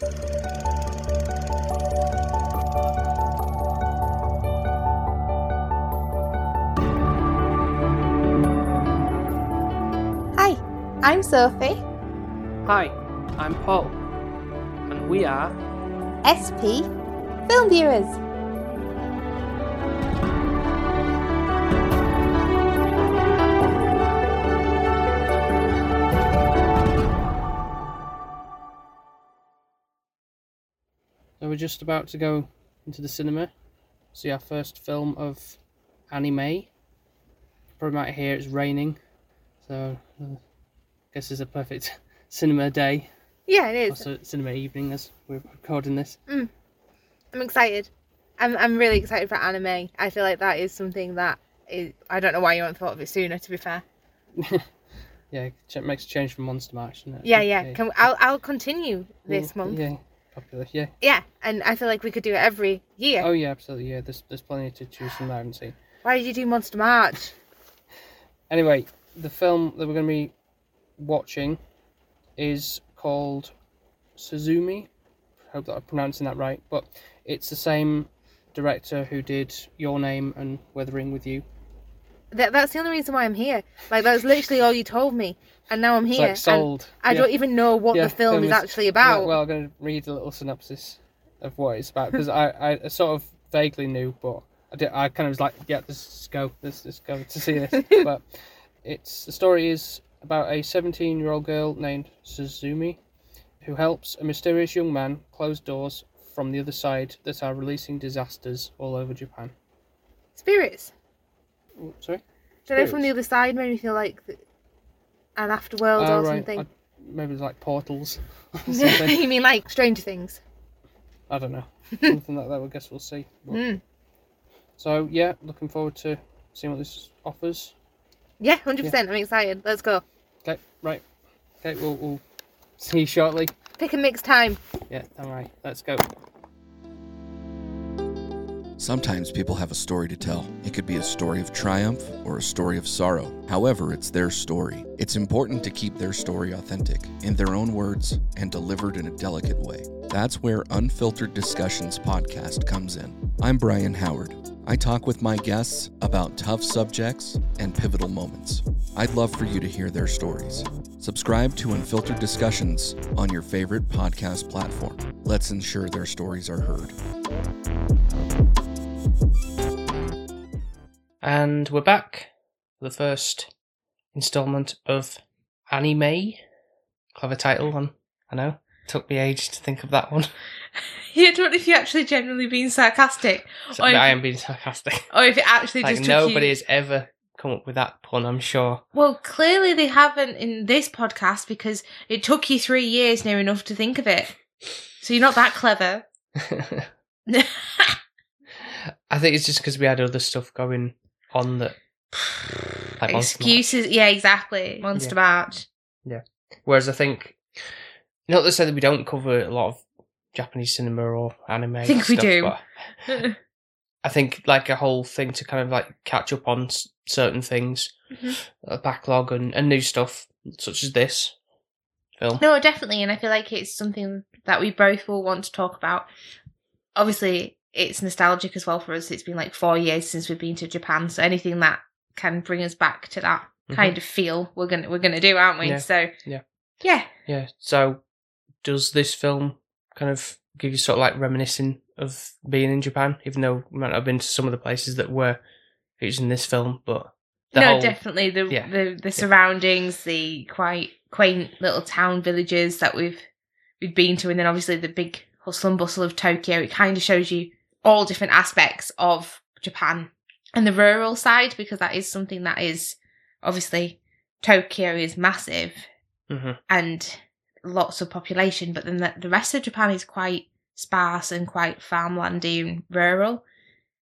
Hi, I'm Sophie. Hi, I'm Paul, and we are SP Film Viewers. We're just about to go into the cinema, see our first film of anime. Probably might hear it's raining, so uh, guess it's a perfect cinema day, Yeah, it is. also cinema evening as we're recording this. I'm excited. I'm I'm really excited for anime. I feel like that is something that is. I don't know why you haven't thought of it sooner. To be fair. Yeah, it makes a change from Monster March, doesn't it? Yeah, yeah. Can, I'll I'll continue this Yeah, month. Yeah, popular. Yeah. Yeah, and I feel like we could do it every year. Oh yeah, absolutely. Yeah, there's there's plenty to choose from there and see. Why did you do Monster March? Anyway, the film that we're going to be watching is called Suzumi. Hope that I'm pronouncing that right, but it's the same director who did Your Name and Weathering with You. That, that's the only reason why I'm here. Like that's literally all you told me, and now I'm here. like sold. and I Yeah. don't even know what Yeah, the film is was- actually about. Well, I'm going to read a little synopsis of what it's about because I, I sort of vaguely knew, but I, did, I kind of was like, yeah, let's go, let's, let's go to see this. but it's the story is about a 17 year old girl named Suzumi who helps a mysterious young man close doors from the other side that are releasing disasters all over Japan. Spirits. Oh, sorry? Don't know from the other side made me feel like th- an afterworld Oh, or right. something. I- maybe it's like portals or something. you mean like Stranger Things? I don't know. Something like that, I guess we'll see. But- Mm. So yeah, looking forward to seeing what this offers. Yeah, hundred percent. I'm excited. Let's go. Okay, right. Okay, we'll, we'll see you shortly. Pick a mixed time. Yeah, all right. Let's go. Sometimes people have a story to tell. It could be a story of triumph or a story of sorrow. However, it's their story. It's important to keep their story authentic, in their own words, and delivered in a delicate way. That's where Unfiltered Discussions podcast comes in. I'm Brian Howard. I talk with my guests about tough subjects and pivotal moments. I'd love for you to hear their stories. Subscribe to Unfiltered Discussions on your favorite podcast platform. Let's ensure their stories are heard. And we're back for the first installment of Anime. Clever title, one. I know. Took me ages to think of that one. Yeah, I don't know if you're actually genuinely being sarcastic, So, Or if- I am being sarcastic. or if it actually Like just took nobody you. has ever come up with that pun. I'm sure. Well, clearly they haven't in this podcast because it took you three years near enough to think of it. So you're not that clever. I think it's just because we had other stuff going on that. Like. Excuses. Yeah, exactly. Monster March. Yeah. Whereas I think, not to say that we don't cover a lot of Japanese cinema or anime. I think we do. I think like a whole thing to kind of like catch up on s- certain things, Mhm. a backlog and, and new stuff such as this film. No, definitely, and I feel like it's something that we both will want to talk about. Obviously, it's nostalgic as well for us. It's been like four years since we've been to Japan, so anything that can bring us back to that kind of feel, we're gonna we're gonna do, aren't we? Mm-hmm. Yeah. So Yeah. yeah, Yeah. So, does this film kind of give you sort of like reminiscing of being in Japan, even though we might not have been to some of the places that were featured in this film, but the no, whole, definitely the yeah. the the surroundings, the quite quaint little town villages that we've we've been to, and then obviously the big hustle and bustle of Tokyo. It kind of shows you all different aspects of Japan and the rural side because that is something that is obviously Tokyo is massive Mhm. and lots of population, but then the, the rest of Japan is quite sparse and quite farmlandy and rural.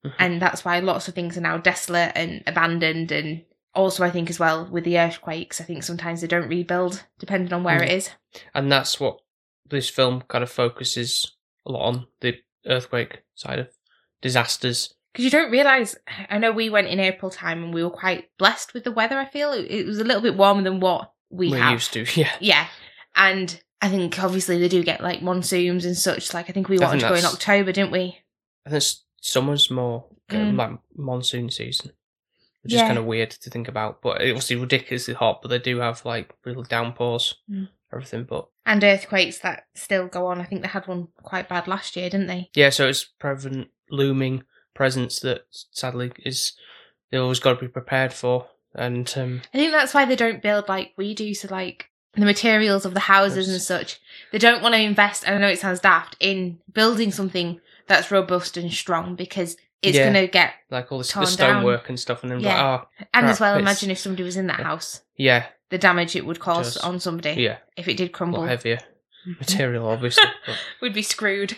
Mhm. And that's why lots of things are now desolate and abandoned. And also, I think as well with the earthquakes, I think sometimes they don't rebuild depending on where Mm. it is. and that's what this film kind of focuses a lot on the earthquake side of disasters. Because you don't realise, I know we went in April time and we were quite blessed with the weather, I feel. It, it was a little bit warmer than what we We're have. used to, yeah. Yeah. And I think obviously they do get like monsoons and such. Like I think we I wanted think to go in October, didn't we? I think summer's more uh, Mm. like monsoon season, which Yeah. is kind of weird to think about. But it's obviously ridiculously hot, but they do have like real downpours, Mm. Everything. But And earthquakes that still go on. I think they had one quite bad last year, didn't they? yeah, so it's present looming presence that sadly is they always got to be prepared for. And um, I think that's why they don't build like we do. So like the materials of the houses and such, they don't want to invest. I know it sounds daft in building something that's robust and strong because it's Yeah. going to get. like all this Torn the down. stonework and stuff, and then Yeah. like, oh And as Crap, well, it's- imagine if somebody was in that Yeah. house, yeah, the damage it would cause Just- on somebody yeah, if it did a crumble. lot heavier material, obviously. We'd be screwed.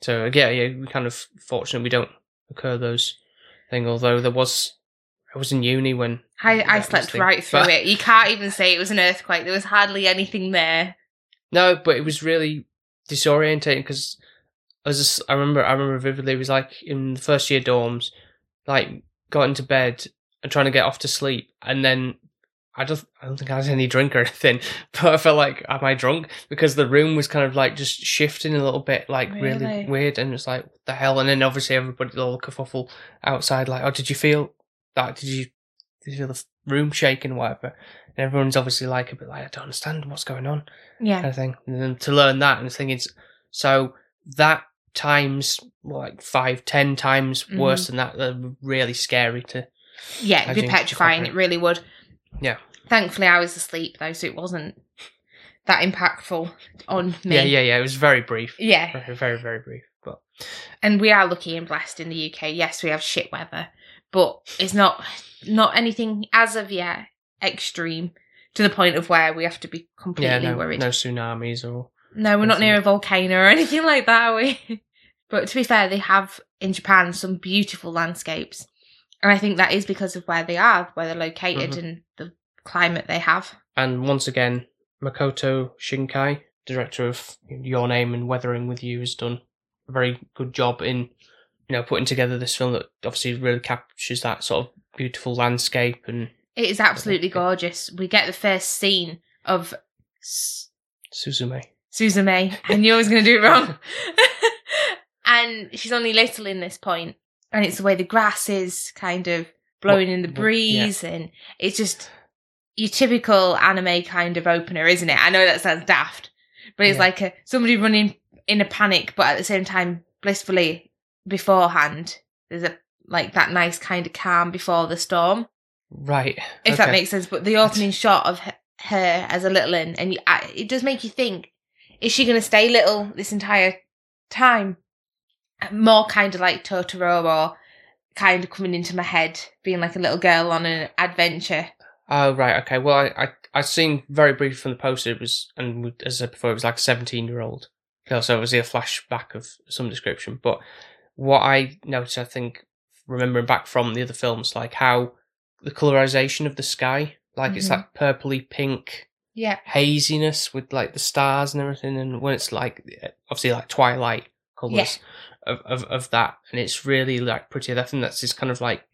so yeah, yeah, we kind of fortunate we don't occur those thing. Although there was, I was in uni when I, I slept thing. right through it. You can't even say it was an earthquake. There was hardly anything there. No, but it was really disorientating because as a I remember, I remember vividly. It was like in the first year dorms, like got into bed and trying to get off to sleep, and then I don't, I don't think I had any drink or anything, but I felt like, am I drunk? Because the room was kind of like just shifting a little bit, like really, Really? weird, and it's like what the hell. And then obviously everybody, all kerfuffle outside, like, oh, did you feel that? Did you, did you feel the room shaking, whatever? And everyone's obviously like a bit like, I don't understand what's going on Yeah. kind of thing. And then to learn that and the thing so that times like five, ten times Mhm. worse than that. Really scary to. Yeah, it'd be petrifying. It really would. Yeah. Thankfully, I was asleep though, so it wasn't that impactful on me. Yeah, yeah, yeah. It was very brief. Yeah. Very, very, very brief. But And we are lucky and blessed in the UK. Yes, we have shit weather, but it's not not anything as of yet extreme to the point of where we have to be completely yeah, no, worried. no tsunamis or No, we're not near a volcano or anything like that, are we? But to be fair, they have in Japan some beautiful landscapes. And I think that is because of where they are, where they're located Mhm. and the climate they have. and once again, Makoto Shinkai, director of Your Name and Weathering with You, has done a very good job in you know putting together this film that obviously really captures that sort of beautiful landscape and It is absolutely gorgeous. We get the first scene of S- Suzume. Suzume. I knew I was going to do it wrong. and she's only little in this point, And it's the way the grass is kind of blowing in the What- what- breeze. And it's just your typical anime kind of opener, isn't it? I know that sounds daft, but it's Yeah. like a, somebody running in a panic, but at the same time, blissfully beforehand. There's a like that nice kind of calm before the storm Right. if that makes sense. But the opening shot of her, her as a little one, and you, I, it does make you think: is she going to stay little this entire time? More kind of like Totoro, or kind of coming into my head, being like a little girl on an adventure. Oh right, okay. Well, I I I seen very brief from the poster. It was, and as I said before, it was like a seventeen-year-old. So it was a flashback of some description. But what I noticed, I think, remembering back from the other films, like how the colorization of the sky, like it's Mhm. that purpley pink Yeah, haziness with like the stars and everything, and when it's like obviously like twilight colors of, of of that, and it's really like pretty. I think that's just kind of like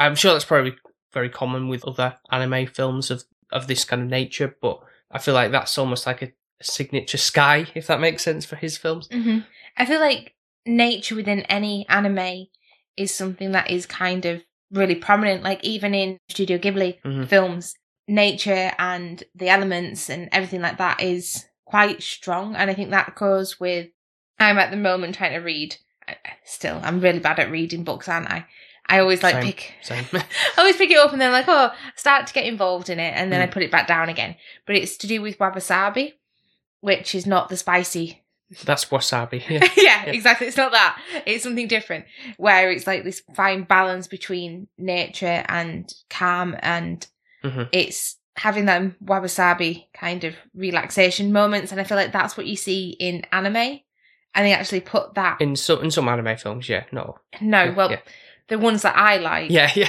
I'm sure that's probably very common with other anime films of of this kind of nature, but I feel like that's almost like a, signature sky, if that makes sense for his films. hmm I feel like nature within any anime is something that is kind of really prominent. Like even in Studio Ghibli Mhm. films, nature and the elements and everything like that is quite strong. And I think that goes with. I'm at the moment trying to read. Still, I'm really bad at reading books, aren't I? I always like Same. pick. Same. I always pick it up and then like, oh, start to get involved in it, and then I Mm. put it back down again. But it's to do with wabi-sabi, which is not the spicy that's wasabi. Yeah. yeah, Yeah. exactly. It's not that. It's something different where it's like this fine balance between nature and calm, and Mhm. it's having them wabi-sabi kind of relaxation moments. And I feel like that's what you see in anime. And they actually put that. In some in some anime films, yeah, no, no, well, yeah. The ones that I like, yeah, yeah.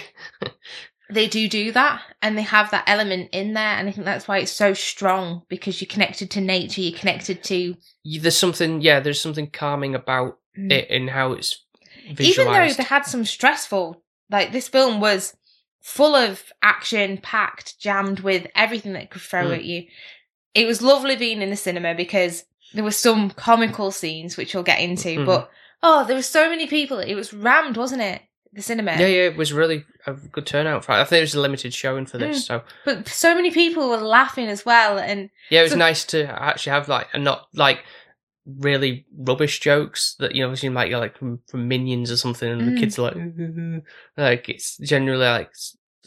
they do do that, and they have that element in there. And I think that's why it's so strong because you're connected to nature, you're connected to. There's something, yeah, there's something calming about Mm. it and how it's even though they had some stressful like this film was full of action packed jammed with everything that could throw Mm. at you it was lovely being in the cinema because there were some comical scenes which we'll get into, Mhm. but oh, there were so many people. It was rammed, wasn't it? The cinema. Yeah, yeah, it was really a good turnout for it. I think it was a limited showing for this, Mm. so But so many people were laughing as well, and yeah, it was So- nice to actually have like and not like really rubbish jokes that you know seem like you're like from, from Minions or something, and Mm. the kids are like like it's generally like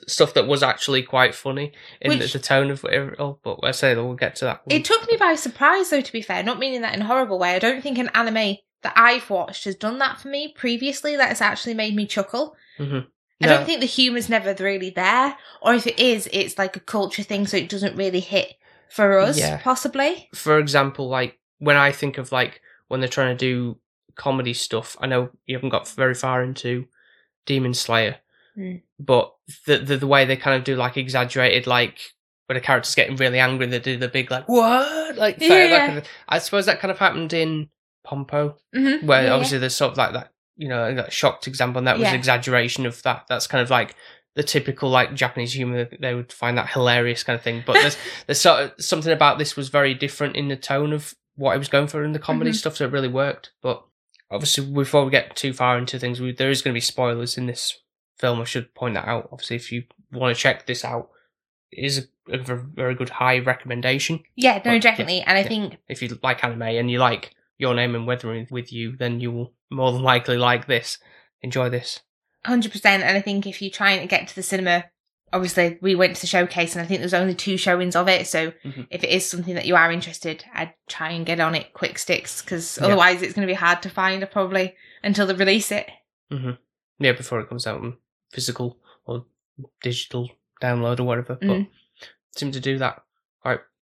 stuff that was actually quite funny in the, Which- the tone of it all. But I say that we'll get to that. it took me by surprise. Though, to be fair, not meaning that in a horrible way. I don't think an anime that I've watched has done that for me previously. That has actually made me chuckle. hmm I don't think the humour's never really there, or if it is, it's like a culture thing, so it doesn't really hit for us, Yeah. possibly. for example, like when I think of like when they're trying to do comedy stuff, I know you haven't got very far into Demon Slayer, Mm. but the, the the way they kind of do like exaggerated, like when a character's getting really angry, they do the big like what, like Yeah. kind I suppose that kind of happened in Pompo, Mm-hmm. where obviously there's sort of like that, you know, that shocked example, and that was Yeah. an exaggeration of that. That's kind of like the typical like Japanese humor. They would find that hilarious kind of thing. But there's there's sort of something about this was very different in the tone of what I was going for in the comedy Mhm. stuff, so it really worked. But obviously, before we get too far into things, we, there is going to be spoilers in this film. I should point that out. Obviously, if you want to check this out, it is a, a very good high recommendation. Yeah, no, But, yeah, definitely. And I yeah. think If you like anime and you like Your Name and Weathering with You, then you will more than likely like this. Enjoy this. hundred percent. And I think if you're trying to get to the cinema, obviously we went to the showcase, and I think there's only two showings of it. So Mhm. if it is something that you are interested, I'd try and get on it quick sticks because Yeah. otherwise it's going to be hard to find probably until they release it. Mm-hmm. Yeah, before it comes out in physical or digital download or whatever. Mm. But seem to do that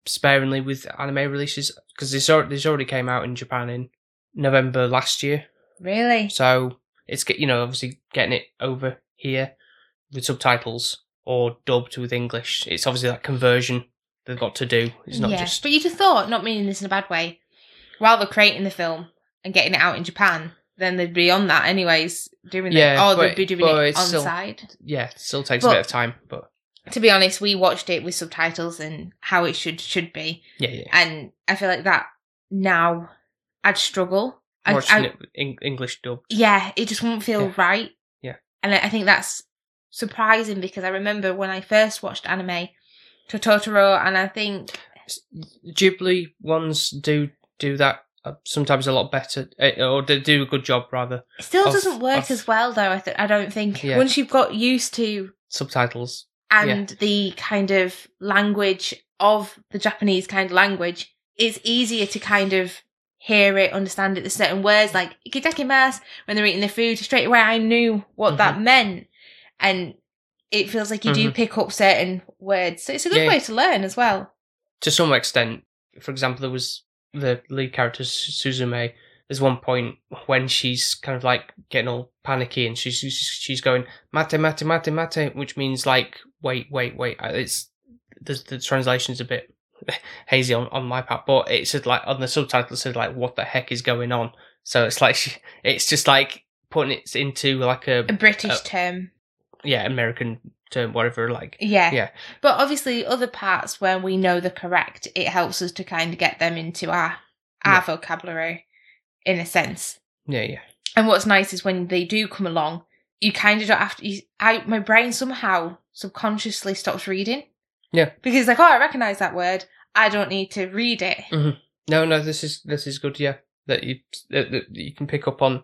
sparingly with anime releases because this already, this already came out in Japan in November last year. Really? So it's get you know obviously getting it over here with subtitles or dubbed with English. It's obviously that conversion they've got to do. It's not yeah. just But you'd have thought, not meaning this in a bad way, while they're creating the film and getting it out in Japan, then they'd be on that anyways, doing Yeah, it. Or but- they'd be doing but it on still- side. yeah, it still takes a bit of time, but To be honest, we watched it with subtitles and how it should should be. yeah, yeah. And I feel like that now I'd struggle. I, Watching I- it in English dubbed. yeah, it just won't feel Yeah. right. Yeah. And I I think that's surprising because I remember when I first watched anime, Totoro, and I think Ghibli ones do do that uh, sometimes a lot better, eh, or they do a good job rather. it still Of- doesn't work of- as well though. I th- I don't think Yeah. once you've got used to Subtitles, and the kind of language of the Japanese kind of language, it's easier to kind of hear it, understand it. There's certain words like itadakimasu when they're eating the food. Straight away, I knew what that meant, and it feels like you do Mhm. pick up certain words. So it's a good Yeah. way to learn as well. to some extent. For example, there was the lead character Suzume. There's one point when she's kind of like getting all panicky and she's she's, she's going mate mate mate mate, which means like wait wait wait. Uh, It's the the translation's a bit hazy on, on my part, but it said like on the subtitle it said like what the heck is going on. So it's like she, it's just like putting it into like a A British Uh, term, yeah American term whatever like yeah, yeah. But obviously, other parts where we know the correct, it helps us to kind of get them into our our Yeah. vocabulary, in a sense. yeah yeah And what's nice is when they do come along, you kind of don't have to. You, I my brain somehow subconsciously stops reading. Yeah. Because like, oh, I recognize that word. I don't need to read it. Mm-hmm. No, no, this is this is good. Yeah, that you that, that you can pick up on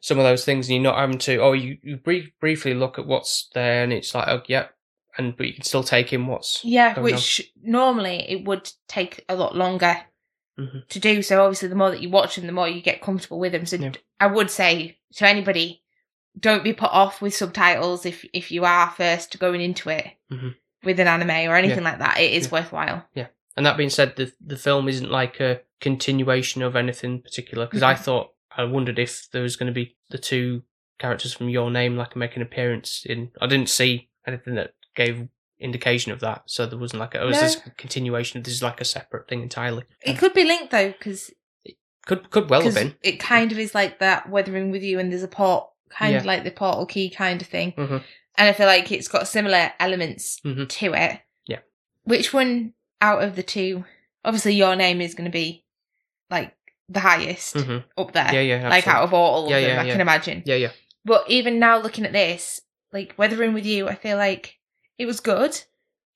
some of those things, and you're not having to. Oh, you, you brief, briefly look at what's there, and it's like, oh, yeah, and but you can still take in what's Yeah, going on. which normally it would take a lot longer Mhm. to do. So obviously, the more that you watch them, the more you get comfortable with them. So Yeah. I would say to anybody, don't be put off with subtitles if if you are first going into it Mhm. with an anime or anything like that. It is Yeah. worthwhile. Yeah. And that being said, the the film isn't like a continuation of anything particular because I Mhm. thought I wondered if there was going to be the two characters from Your Name like make an appearance in. I didn't see anything that gave indication of that, so there wasn't like a, it was No. this continuation. This is like a separate thing entirely. It could be linked though, because Could could well have been. it kind of is like that weathering with you, and there's a port, kind of like the portal key kind of thing. Mhm. And I feel like it's got similar elements Mhm. to it. Yeah. Which one out of the two? obviously your name is going to be like the highest Mhm. up there. Yeah, yeah, Like out of all Yeah, of them, yeah, I yeah. can imagine. Yeah, yeah. But even now looking at this, like Weathering with You, I feel like it was good.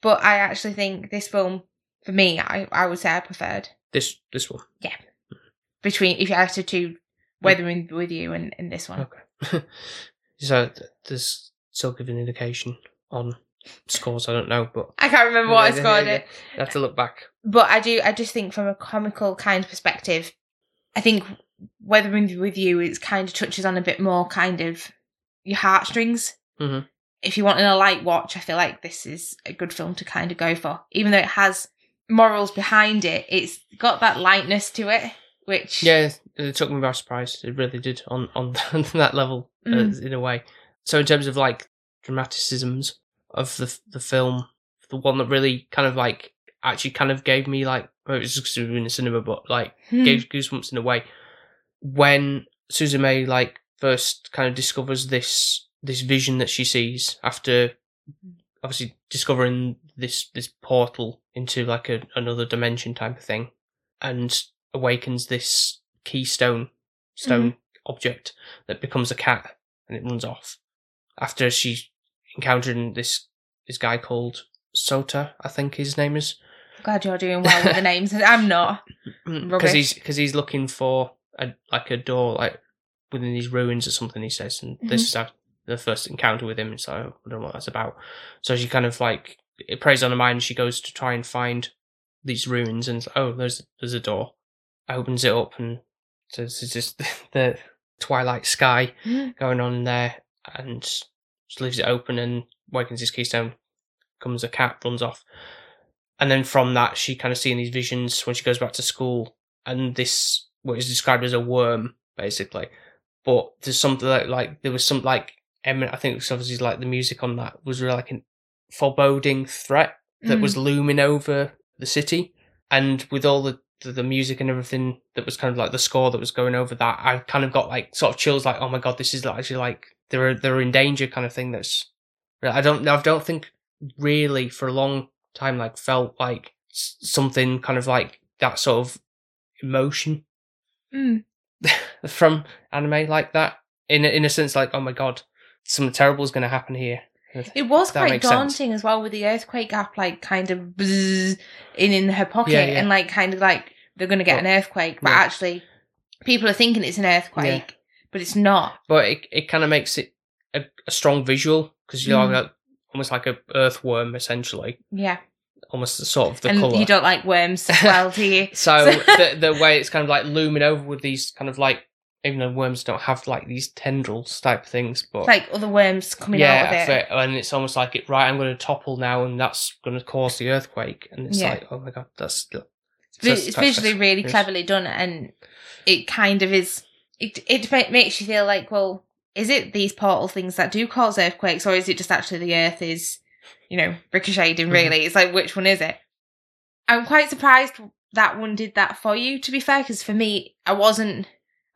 But I actually think this film, for me, I, I would say I preferred This this one. Yeah. Between if you had to choose Weathering with You and, and this one. Okay. so th- there's still giving an indication on scores. I don't know, but I can't remember what I Yeah, yeah, scored it. I have to look back. But I do I just think from a comical kind of perspective, I think Weathering with You it kind of touches on a bit more kind of your heartstrings. Mhm. If you want a light watch, I feel like this is a good film to kind of go for. Even though it has morals behind it, it's got that lightness to it, which Yeah, it took me by surprise. It really did on on that level uh, Mm. in a way. So in terms of like dramaticisms of the the film, the one that really kind of like actually kind of gave me like well, it was just 'cause we were in the cinema, but like Hmm. gave goosebumps in a way when Susan May like first kind of discovers this this vision that she sees after obviously discovering this this portal into like a, another dimension type of thing and awakens this keystone stone object that becomes a cat and it runs off after she encountered this this guy called Sota I think his name is glad you're doing well with the names. I'm not. because he's because he's looking for a like a door like within these ruins or something. He says, and this Mhm. is our, the first encounter with him. So I don't know what that's about. So she kind of like it preys on her mind. She goes to try and find these ruins, and oh, there's there's a door. Opens it up, and so this is just the twilight sky Mhm. going on there, and just leaves it open and wakens his keystone. Comes a cat, runs off, and then from that she kind of seeing these visions when she goes back to school, and this what is described as a worm, basically. But there's something like, like there was some like eminent. I think it was obviously like the music on that was really like a foreboding threat that Mm. was looming over the city, and with all the, the the music and everything that was kind of like the score that was going over that, I kind of got like sort of chills, like oh my god, this is actually like they're they're in danger kind of thing. That's I don't I don't think really for a long time like felt like something kind of like that sort of emotion Mm. from anime like that in in a sense like oh my god something terrible is going to happen here It was quite makes sense. daunting as well with the earthquake gap, like kind of in in her pocket, Yeah, yeah. and like kind of like they're gonna get But- an earthquake, but yeah. actually, people are thinking it's an earthquake, but it's not. but it, it kind of makes it a, a strong visual because you're Mm. like, almost like a earthworm essentially Yeah, almost sort of the and color you don't like worms as well, do you? so the, the way it's kind of like looming over with these kind of like even though worms don't have like these tendrils type things but like other worms coming yeah, out of it. and it's almost like it. Right, I'm going to topple now, and that's going to cause the earthquake. And it's Yeah. like, oh my god, that's It's, it's visually really cleverly done, and it kind of is. It it makes you feel like, well, is it these portal things that do cause earthquakes, or is it just actually the Earth is, you know, ricocheting? Mhm. Really, it's like which one is it? I'm quite surprised that one did that for you. To be fair, because for me, I wasn't.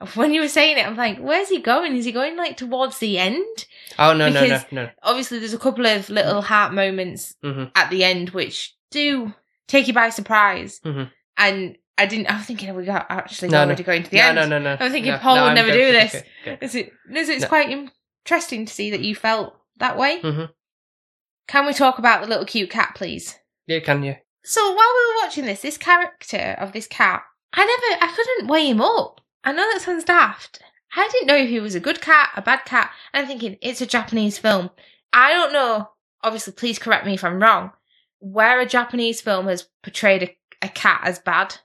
When you were saying it, I'm like, where's he going? Is he going like towards the end? Oh no no no no. Obviously, there's a couple of little heart moments hmm at the end which do take you by surprise. Mhm. And I didn't. I was thinking, we got actually No, no. already going to the No, end? no no no. No. I'm thinking no, Paul no, would I'm never do this. Okay, okay. Is it? Is it's No. quite interesting to see that you felt that way. Mhm. Can we talk about the little cute cat, please? Yeah, can you? So while we were watching this, this character of this cat, I never, I couldn't weigh him up. I know that sounds daft. I didn't know if he was a good cat, a bad cat. And I'm thinking it's a Japanese film. I don't know. Obviously, please correct me if I'm wrong. Where a Japanese film has portrayed a, a cat as bad.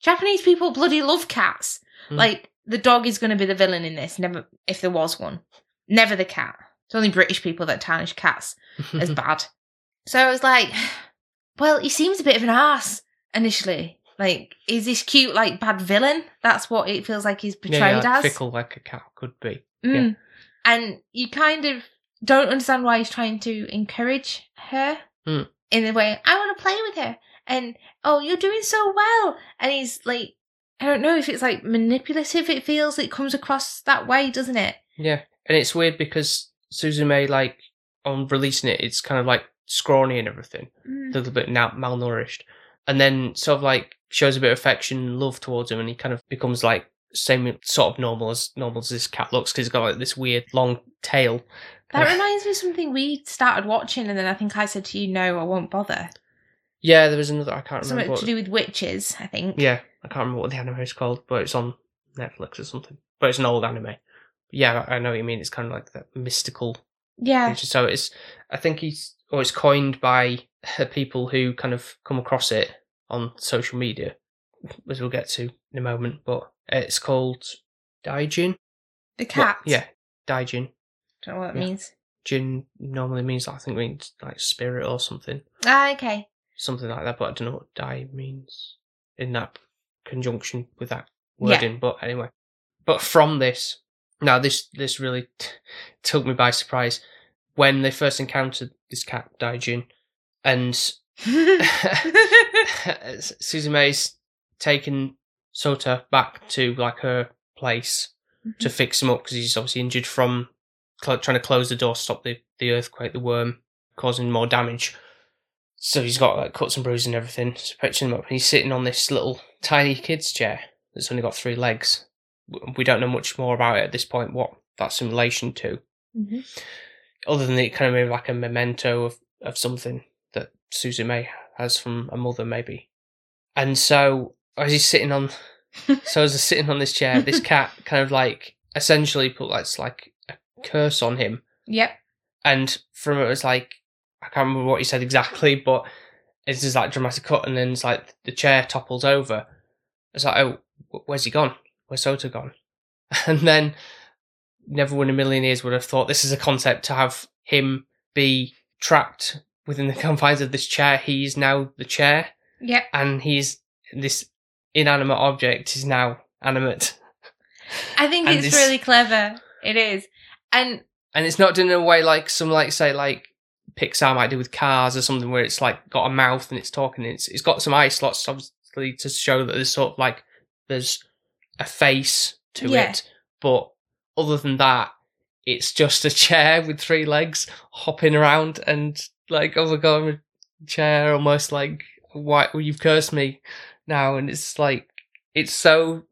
Japanese people bloody love cats. Hmm. Like the dog is going to be the villain in this. Never, if there was one, never the cat. It's only British people that tarnish cats as bad. So I was like, well, he seems a bit of an ass initially. Like, is this cute, like, bad villain? That's what it feels like he's yeah, portrayed yeah, as. fickle like a cat could be. Mm. And you kind of don't understand why he's trying to encourage her Mm. in the way, I want to play with her. And, oh, you're doing so well. And he's like, I don't know if it's like manipulative, it feels. It comes across that way, doesn't it? Yeah, and it's weird because Susan May like on releasing it, it's kind of like scrawny and everything, Mm. a little bit now malnourished, and then sort of like shows a bit of affection and love towards him, and he kind of becomes like same sort of normal as normal as this cat looks because he's got like this weird long tail. That reminds me of something we started watching, and then I think I said to you, "No, I won't bother." Yeah, there was another. I can't remember. Something What, to do with witches, I think. yeah, I can't remember what the anime is called, but it's on Netflix or something. But it's an old anime. Yeah, I know what you mean. It's kind of like that mystical Yeah. So it's, I think he's, or it's coined by people who kind of come across it on social media, as we'll get to in a moment. But it's called Daijin. The cat. yeah, Daijin. Don't know what that Yeah. means. Jin normally means, I think, means like spirit or something, Ah, okay. something like that. But I don't know what Dai means in that conjunction with that Yeah. wording. But anyway, but from this, now this this really took me by surprise when they first encountered this cat Daijin, and Susie May's taken Sota back to like her place to fix him up because he's obviously injured from cl- trying to close the door, stop the, the earthquake, the worm causing more damage. So he's got like cuts and bruises and everything. So picturing him up, and he's sitting on this little tiny kid's chair that's only got three legs. We don't know much more about it at this point. What that's in relation to, Mhm. other than it kind of maybe like a memento of of something May has from a mother, maybe. And so as he's sitting on, so as he's sitting on this chair, this cat kind of like essentially put like like a curse on him Yep. and from it was like I can't remember what he said exactly, but it's just like dramatic cut, and then it's like the chair topples over. It's like, oh, where's he gone? Where's Sota gone? And then never in a million years would have thought this is a concept to have him be trapped within the confines of this chair. He's now the chair, Yep. and he's this inanimate object is now animate. I think And it's it's- really clever. It is. And and it's not done in a way like some like say like Pixar might do with cars or something where it's like got a mouth and it's talking. It's it's got some eye slots obviously to show that there's sort of like there's a face to Yeah. it, but other than that, it's just a chair with three legs hopping around and like oh my god, I'm a chair almost like why well, you've cursed me now, and it's like it's so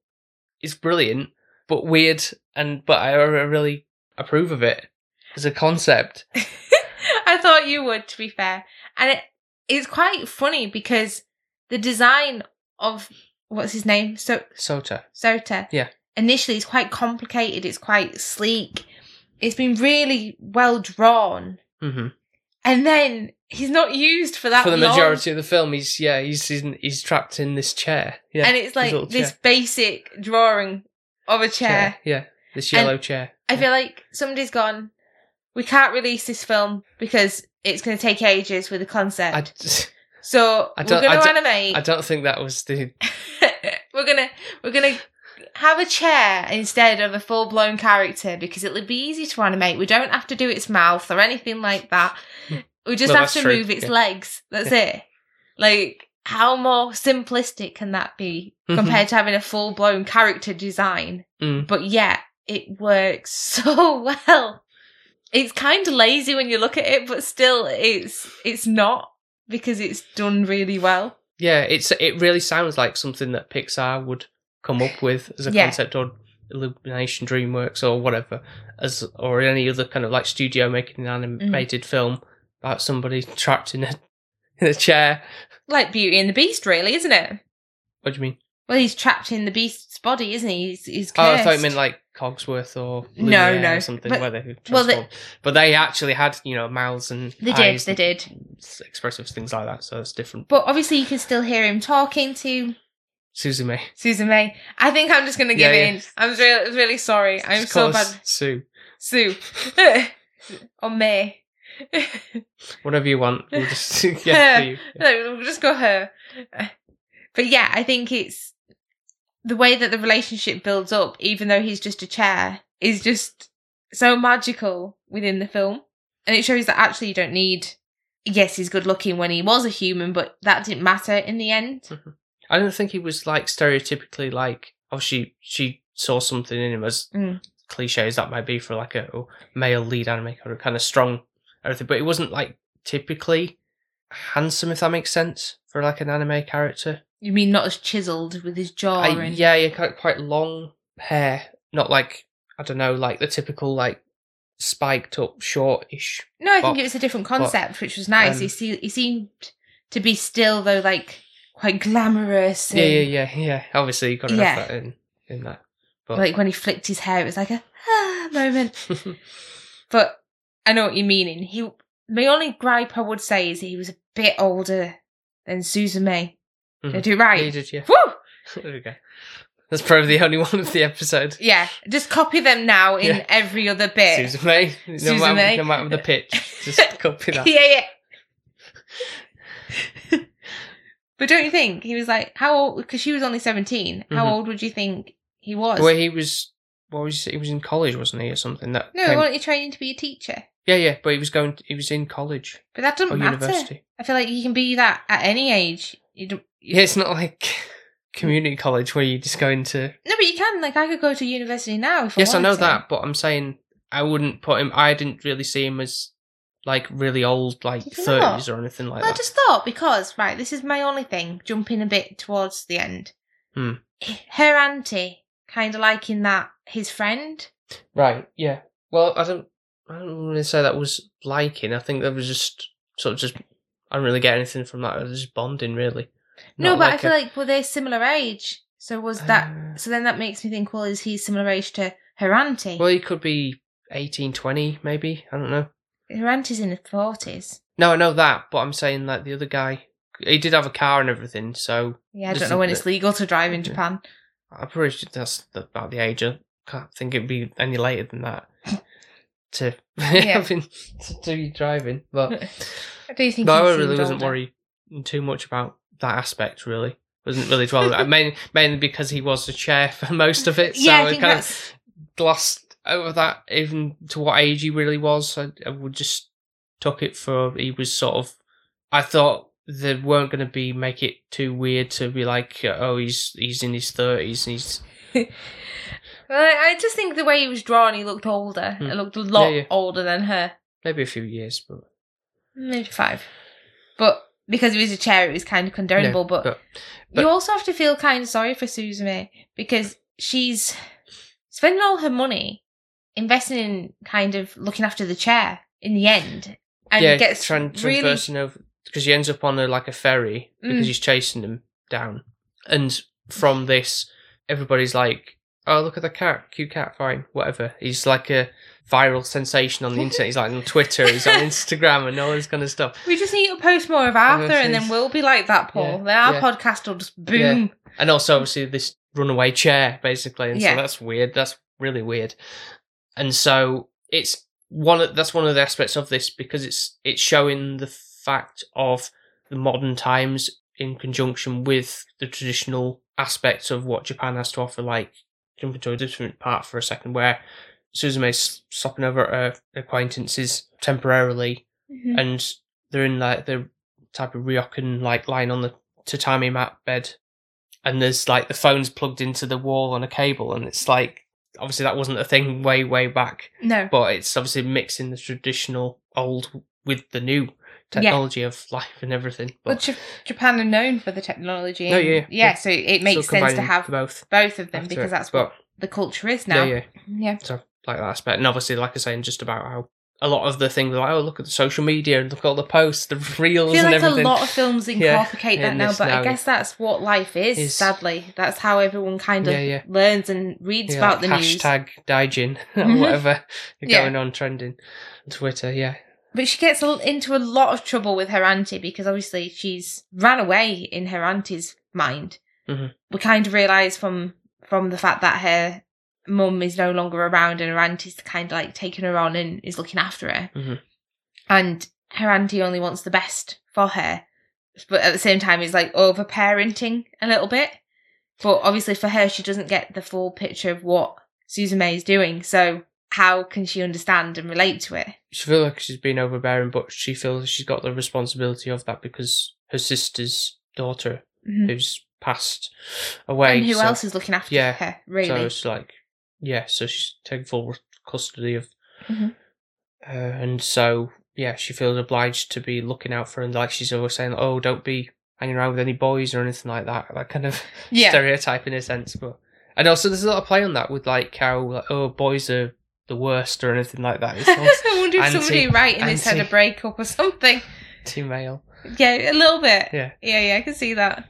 it's brilliant but weird and but I really approve of it as a concept. I thought you would, to be fair. And it, it's quite funny because the design of what's his name? So Sota. Sota. Yeah. Initially, it's quite complicated. It's quite sleek. It's been really well drawn, hmm and then he's not used for that For the long. majority of the film, he's yeah, he's he's, he's trapped in this chair. Yeah, and it's like this chair. basic drawing of a chair. Yeah, this yellow chair. I feel like somebody's gone. We can't release this film because it's going to take ages with the I, concept. so I we're don't- going to animate. I don't think that was the. we're gonna we're gonna have a chair instead of a full blown character because it'll be easy to animate. We don't have to do its mouth or anything like that. We just have to true, move its yeah. legs. That's it. Like how more simplistic can that be Mhm. compared to having a full blown character design? Mm. But yeah, it works so well. It's kind of lazy when you look at it, but still, it's it's not because it's done really well. Yeah, it's it really sounds like something that Pixar would come up with as a Yeah. concept or Illumination DreamWorks or whatever as or any other kind of like studio making an Mm. animated film about somebody trapped in a in a chair. Like Beauty and the Beast, really, isn't it? What do you mean? Well, he's trapped in the beast's body, isn't he? He's, he's Oh, cursed. I thought you meant like Cogsworth or No, Lumiere no, or something but- where they well, they- but they actually had you know mouths and They did, they did. expressive things like that. So it's different. But obviously, you can still hear him talking to Susan May. I think I'm just going to give Yeah, yeah. in. I'm really, really sorry. I'm Just so bad. Sue. Sue. or May. Whatever you want. We'll just yeah. you. No, we'll just go her. But yeah, I think it's the way that the relationship builds up, even though he's just a chair, is just so magical within the film. And it shows that actually you don't need. Yes, he's good looking when he was a human, but that didn't matter in the end. Mm-hmm. I don't think he was like stereotypically like. Oh, she she saw something in him as Mm. cliche as that might be for like a oh, male lead anime or kind of strong everything. But it wasn't like typically handsome, if that makes sense, for like an anime character. You mean not as chiseled with his jaw I, and yeah, yeah, quite, quite long hair, not like I don't know, like the typical like spiked up shortish. No, I think it was a different concept, which was nice. um, he he seemed to be still though like quite glamorous. Yeah, and, yeah, yeah, yeah. Obviously, you got to Yeah. have that in in that. But Like when he flicked his hair, it was like a ah, moment. But I know what you're meaning. He, my only gripe I would say is he was a bit older than Susan May. Did I Mhm. do it right? he did, yeah. Woo! there we go. That's probably the only one of the episode. Yeah, just copy them now in Yeah. every other bit. Susan May. No Susan matter, May. No matter the pitch, just copy that. yeah, yeah. But don't you think he was like how old? Because she was only 17 How Mhm. old would you think he was? Where he was, what was he, he was in college, wasn't he, or something? That no, came- weren't you training to be a teacher? yeah, yeah, but he was going. He was in college But that doesn't or matter. university. I feel like you can be that at any age. You don't, Yeah, it's not like community college where you just go into. no, but you can. Like I could go to university now. If Yes, I I know to. that, but I'm saying I wouldn't put him. I didn't really see him as like really old, like Did you thirties or anything like that. I just thought because right, this is my only thing. Jumping a bit towards the end. Hmm. Her auntie, kind of liking that his friend. Right. Yeah. Well, I don't. I don't really say that was liking. I think that was just sort of just. I don't really get anything from that. It was just bonding, really. No, Not but I like feel a- like were they similar age? So was that? Uh, So then that makes me think. Well, is he similar age to her auntie? Well, he could be 18, 20, maybe. I don't know. Her auntie's in her forties. No, I know that, but I'm saying like the other guy. He did have a car and everything, so Yeah, I don't know when the- it's legal to drive in Japan. I'm pretty sure that's the, about the age. I can't think it'd be any later than that to having to do driving. But I do think. he I really wasn't worried too much about that aspect. Really, wasn't really dwelling. mainly, mainly because he was the chair for most of it. So yeah, I I think kind of that's. Over that, even to what age he really was. I, I would just took it for he was sort of. I thought they weren't going to be make it too weird to be like, oh, he's he's in his thirties and he's Well, I I just think the way he was drawn, he looked older. Hmm. It looked a lot Yeah, yeah. older than her. maybe a few years, but Maybe five. But because he was a chair, it was kind of condonable. But, but- but- you also have to feel kind of sorry for Suzume because she's spending all her money investing in kind of looking after the chair in the end. And yeah, gets tran- really. transversing over because he ends up on a like a ferry because Mm. he's chasing them down, and from this, everybody's like, "Oh, look at the cat, cute cat, fine, whatever." He's like a viral sensation on the internet. He's like on Twitter, he's on Instagram, and all this kind of stuff. We just need to post more of Arthur and then we'll be like that, Paul. Yeah, our yeah. podcast will just boom. And also, obviously, this runaway chair, basically. And Yeah. so that's weird. That's really weird. And so it's one. Of, that's one of the aspects of this because it's it's showing the fact of the modern times in conjunction with the traditional aspects of what Japan has to offer. Like jumping to a different part for a second, where Suzume's stopping over at her acquaintances temporarily Mhm. and they're in like the type of ryokan like lying on the tatami mat bed and there's like the phone's plugged into the wall on a cable and it's like obviously that wasn't a thing way way back No. but it's obviously mixing the traditional old with the new technology of life and everything Well, but J- Japan are known for the technology. No, yeah, yeah. yeah. So it so makes sense to have both both of them because it. that's but what the culture is now. yeah yeah Yeah. so like that aspect and obviously like i say just about how a lot of the things like oh look at the social media and look at all the posts the reels I feel and like everything a lot of films Yeah, incorporate that in now, but I guess that's what life is, is- sadly. That's how everyone kind of Yeah, yeah. learns and reads Yeah, about the like news. hashtag Daijin or Mhm. whatever Yeah. going on trending on Twitter. Yeah, But she gets into a lot of trouble with her auntie because obviously she's ran away in her auntie's mind. Mhm. We kind of realise from from the fact that her mum is no longer around and her auntie's kind of like taking her on and is looking after her. Mhm. And her auntie only wants the best for her. But at the same time, it's like over parenting a little bit. But obviously, for her, she doesn't get the full picture of what Susan May is doing. So, how can she understand and relate to it? she feels like she's been overbearing, but she feels she's got the responsibility of that because her sister's daughter, Mhm. who's passed away, and who so, else is looking after yeah, her, really? So it's like, yeah, so she's taking full custody of, Mhm. uh, and so yeah, she feels obliged to be looking out for, and like she's always saying, oh, don't be hanging around with any boys or anything like that. That kind of Yeah. stereotype in a sense, but and also there's a lot of play on that with like how like, oh boys are the worst or anything like that. I wonder if anti- somebody writing this had a anti- breakup or something. Too male. Yeah, a little bit. Yeah. Yeah, yeah, I can see that.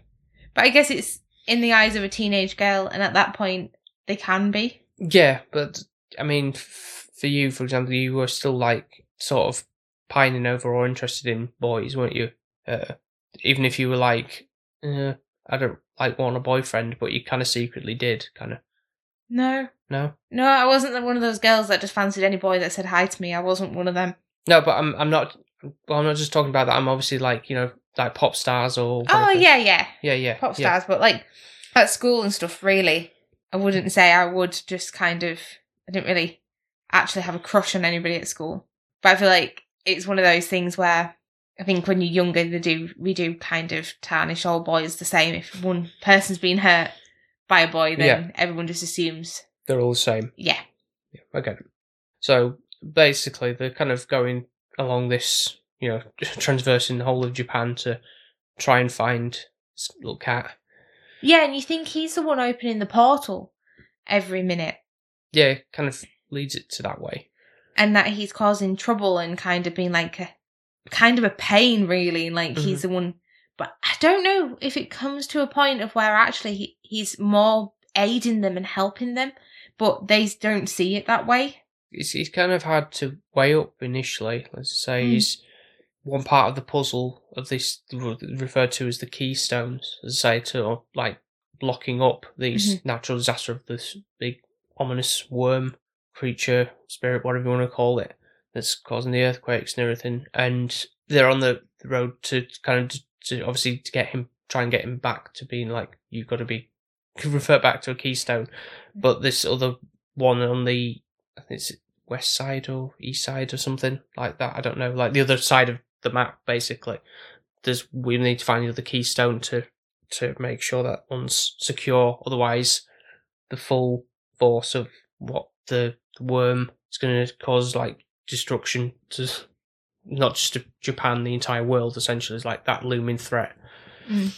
But I guess it's in the eyes of a teenage girl, and at that point, they can be. Yeah, but I mean, f- for you, for example, you were still like sort of pining over or interested in boys, weren't you? Uh, even if you were like, uh, I don't like want a boyfriend, but you kind of secretly did, kind of. No. No, No, I wasn't one of those girls that just fancied any boy that said hi to me. I wasn't one of them. no, but I'm I'm not. Well, I'm not just talking about that. I'm obviously like you know like pop stars or. Oh, yeah, yeah. yeah, yeah, Pop yeah. stars. But like at school and stuff, really, I wouldn't say I would just kind of. I didn't really actually have a crush on anybody at school. But I feel like it's one of those things where I think when you're younger, they do we do kind of tarnish all boys the same. If one person's been hurt by a boy, then everyone just assumes, They're all the same. yeah, Yeah, it. So basically, they're kind of going along this, you know, transversing the whole of Japan to try and find this little cat. Yeah. And you think he's the one opening the portal every minute, Yeah, kind of leads it to that way. and that he's causing trouble and kind of being like a kind of a pain, really, and like he's the one. But I don't know if it comes to a point of where actually he, he's more aiding them and helping them, but they don't see it that way. He's, he's kind of had to weigh up initially. Let's say Mm. he's one part of the puzzle of this referred to as the keystones, as I say, to like blocking up these mm-hmm. natural disaster of this big ominous worm creature, spirit, whatever you want to call it, that's causing the earthquakes and everything. And they're on the road to kind of to obviously to get him, try and get him back to being like you've got to be revert back to a keystone. Mm-hmm. But this other one on the I think it's west side or east side or something like that. I don't know, like the other side of the map, basically. There's we need to find the other keystone to to make sure that one's secure. Otherwise, the full force of what the, the worm is going to cause, like destruction to not just to Japan, the entire world. Essentially, is like that looming threat. Mm.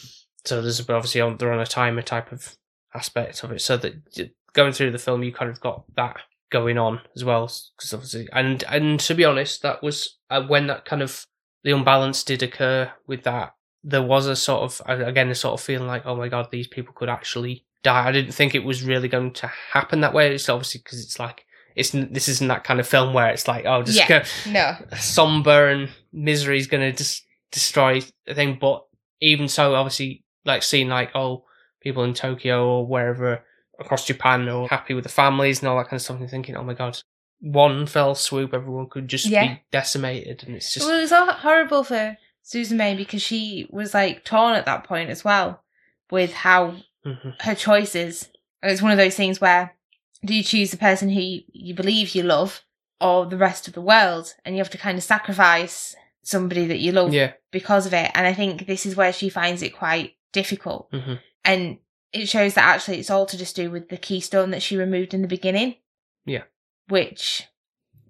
So there's obviously on they're on a timer type of aspect of it. So that going through the film, you kind of got that going on as well because obviously and and to be honest that was uh, when that kind of the unbalance did occur with that there was a sort of again a sort of feeling like oh my god these people could actually die i didn't think it was really going to happen that way it's obviously because it's like it's this isn't that kind of film where it's like oh just Yeah. go No. somber and misery is going to just destroy the thing. But even so, obviously, like seeing like oh people in Tokyo or wherever across Japan are happy with the families and all that kind of stuff, and thinking, oh my god, one fell swoop, everyone could just Yeah. be decimated, and it's just Well, it was all horrible for Suzume because she was like torn at that point as well with how Mhm. her choices. And it's one of those things where do you choose the person who you, believe you love or the rest of the world? And you have to kind of sacrifice somebody that you love yeah, because of it. And I think this is where she finds it quite difficult. hmm And it shows that actually it's all to just do with the keystone that she removed in the beginning. Yeah. Which,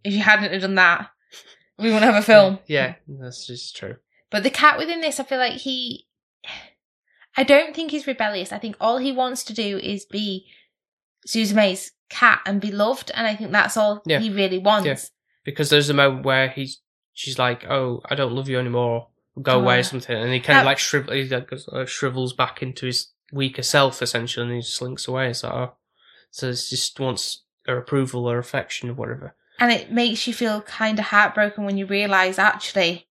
if you hadn't have done that, we wouldn't have a film. Yeah, that's just true. But the cat within this, I feel like he. I don't think he's rebellious. I think all he wants to do is be Suzume's cat and be loved, and I think that's all Yeah. he really wants. Yeah. Because there's a moment where he's she's like, oh, I don't love you anymore, go away Oh. or something, and he kind of That- like shrivel, he like, goes, uh, shrivels back into his weaker self essentially, and he slinks away. Oh, so it's just wants her approval or affection or whatever. And it makes you feel kind of heartbroken when you realise actually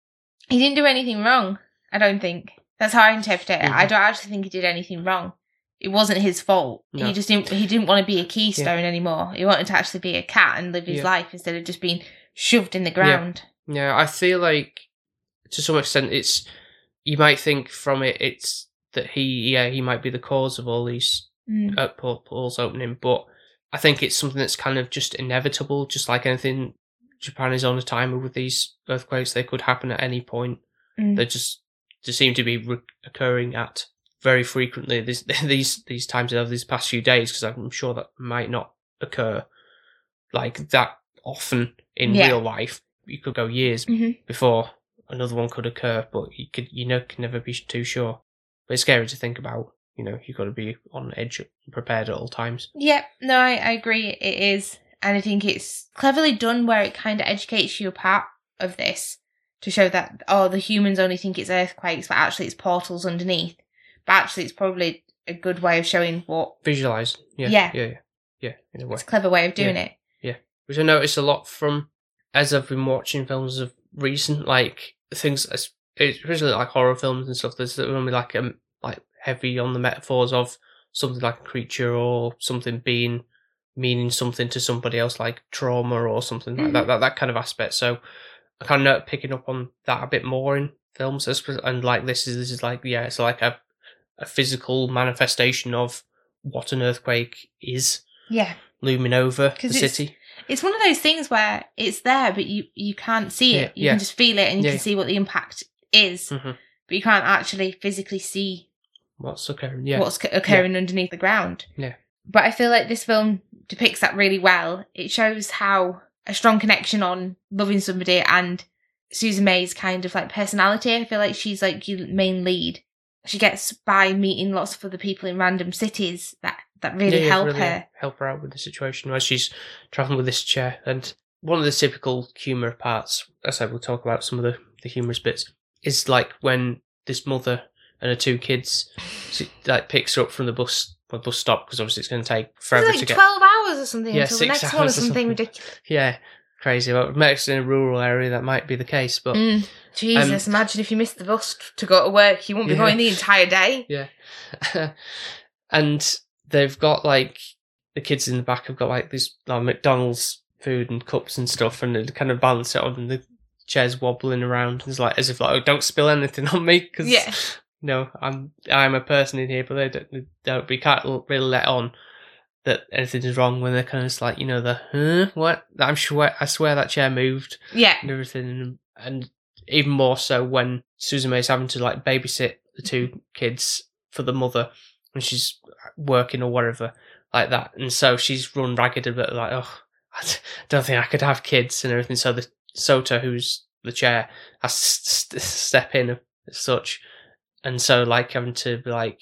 he didn't do anything wrong. I don't think. That's how I interpret it. I Mhm. don't actually think he did anything wrong. It wasn't his fault. No. He just didn't he didn't want to be a keystone anymore. He wanted to actually be a cat and live his Yeah. life instead of just being shoved in the ground. Yeah, I feel like to some extent it's you might think from it it's that he yeah he might be the cause of all these Mm. uh, opening, but I think it's something that's kind of just inevitable, just like anything. Japan is on a timer with these earthquakes; they could happen at any point. Mm. They just just seem to be re- occurring at very frequently. This, these these times over these past few days, because I'm sure that might not occur like that often in Yeah. real life. You could go years Mhm. before another one could occur, but you could you know can never be too sure. but it's scary to think about. You know, you've got to be on edge, prepared at all times. Yeah, no, I, I agree. It is, and I think it's cleverly done where it kind of educates you apart of this to show that oh, the humans only think it's earthquakes, but actually it's portals underneath. But actually, it's probably a good way of showing what Visualize, yeah, Yeah. yeah, yeah, yeah, in a way. it's a clever way of doing it. Yeah, which I noticed a lot from as I've been watching films of recent, like things, especially like horror films and stuff. There's normally like um like heavy on the metaphors of something like a creature or something being meaning something to somebody else, like trauma or something like that, that that kind of aspect. So I kind of picking up on that a bit more in films, and like this is this is like yeah, it's like a a physical manifestation of what an earthquake is Yeah, looming over the it's- city. it's one of those things where it's there, but you you can't see it. Yeah, You yeah. can just feel it, and you Yeah. can see what the impact is, Mhm. but you can't actually physically see What's occurring? Yeah. what's occurring underneath the ground. Yeah. But I feel like this film depicts that really well. It shows how a strong connection on loving somebody and Suzume's kind of like personality. I feel like she's like your main lead. She gets by meeting lots of other people in random cities that that really Yeah, yeah, help really her. help her out with the situation as she's traveling with this chair. And one of the typical humor parts, as I will talk about some of the, the humorous bits, is like when this mother and her two kids she, like picks her up from the bus well, bus stop because obviously it's going to take forever It's to like get. twelve hours or something Yeah, until the next one or something something. ridiculous. Yeah, crazy. Well, maybe in a rural area that might be the case, but Mm, Jesus, imagine if you missed the bus to go to work, you won't be Um, Yeah. going the entire day. Yeah. and they've got like the kids in the back have got like these like, McDonald's food and cups and stuff, and they kind of balance it on, the chair's wobbling around. and It's like as if like, oh, don't spill anything on me, because Yeah. No, I'm I'm a person in here, but they don't, they don't we can't really let on that anything is wrong when they're kind of just like you know the huh? What? I'm sure I swear that chair moved Yeah, and everything, and, and even more so when Suzume's having to like babysit the two kids for the mother when she's working or whatever like that, and so she's run ragged a bit like oh I don't think I could have kids and everything. So the Sota, who's the chair, has to st- step in as such, and so like having to like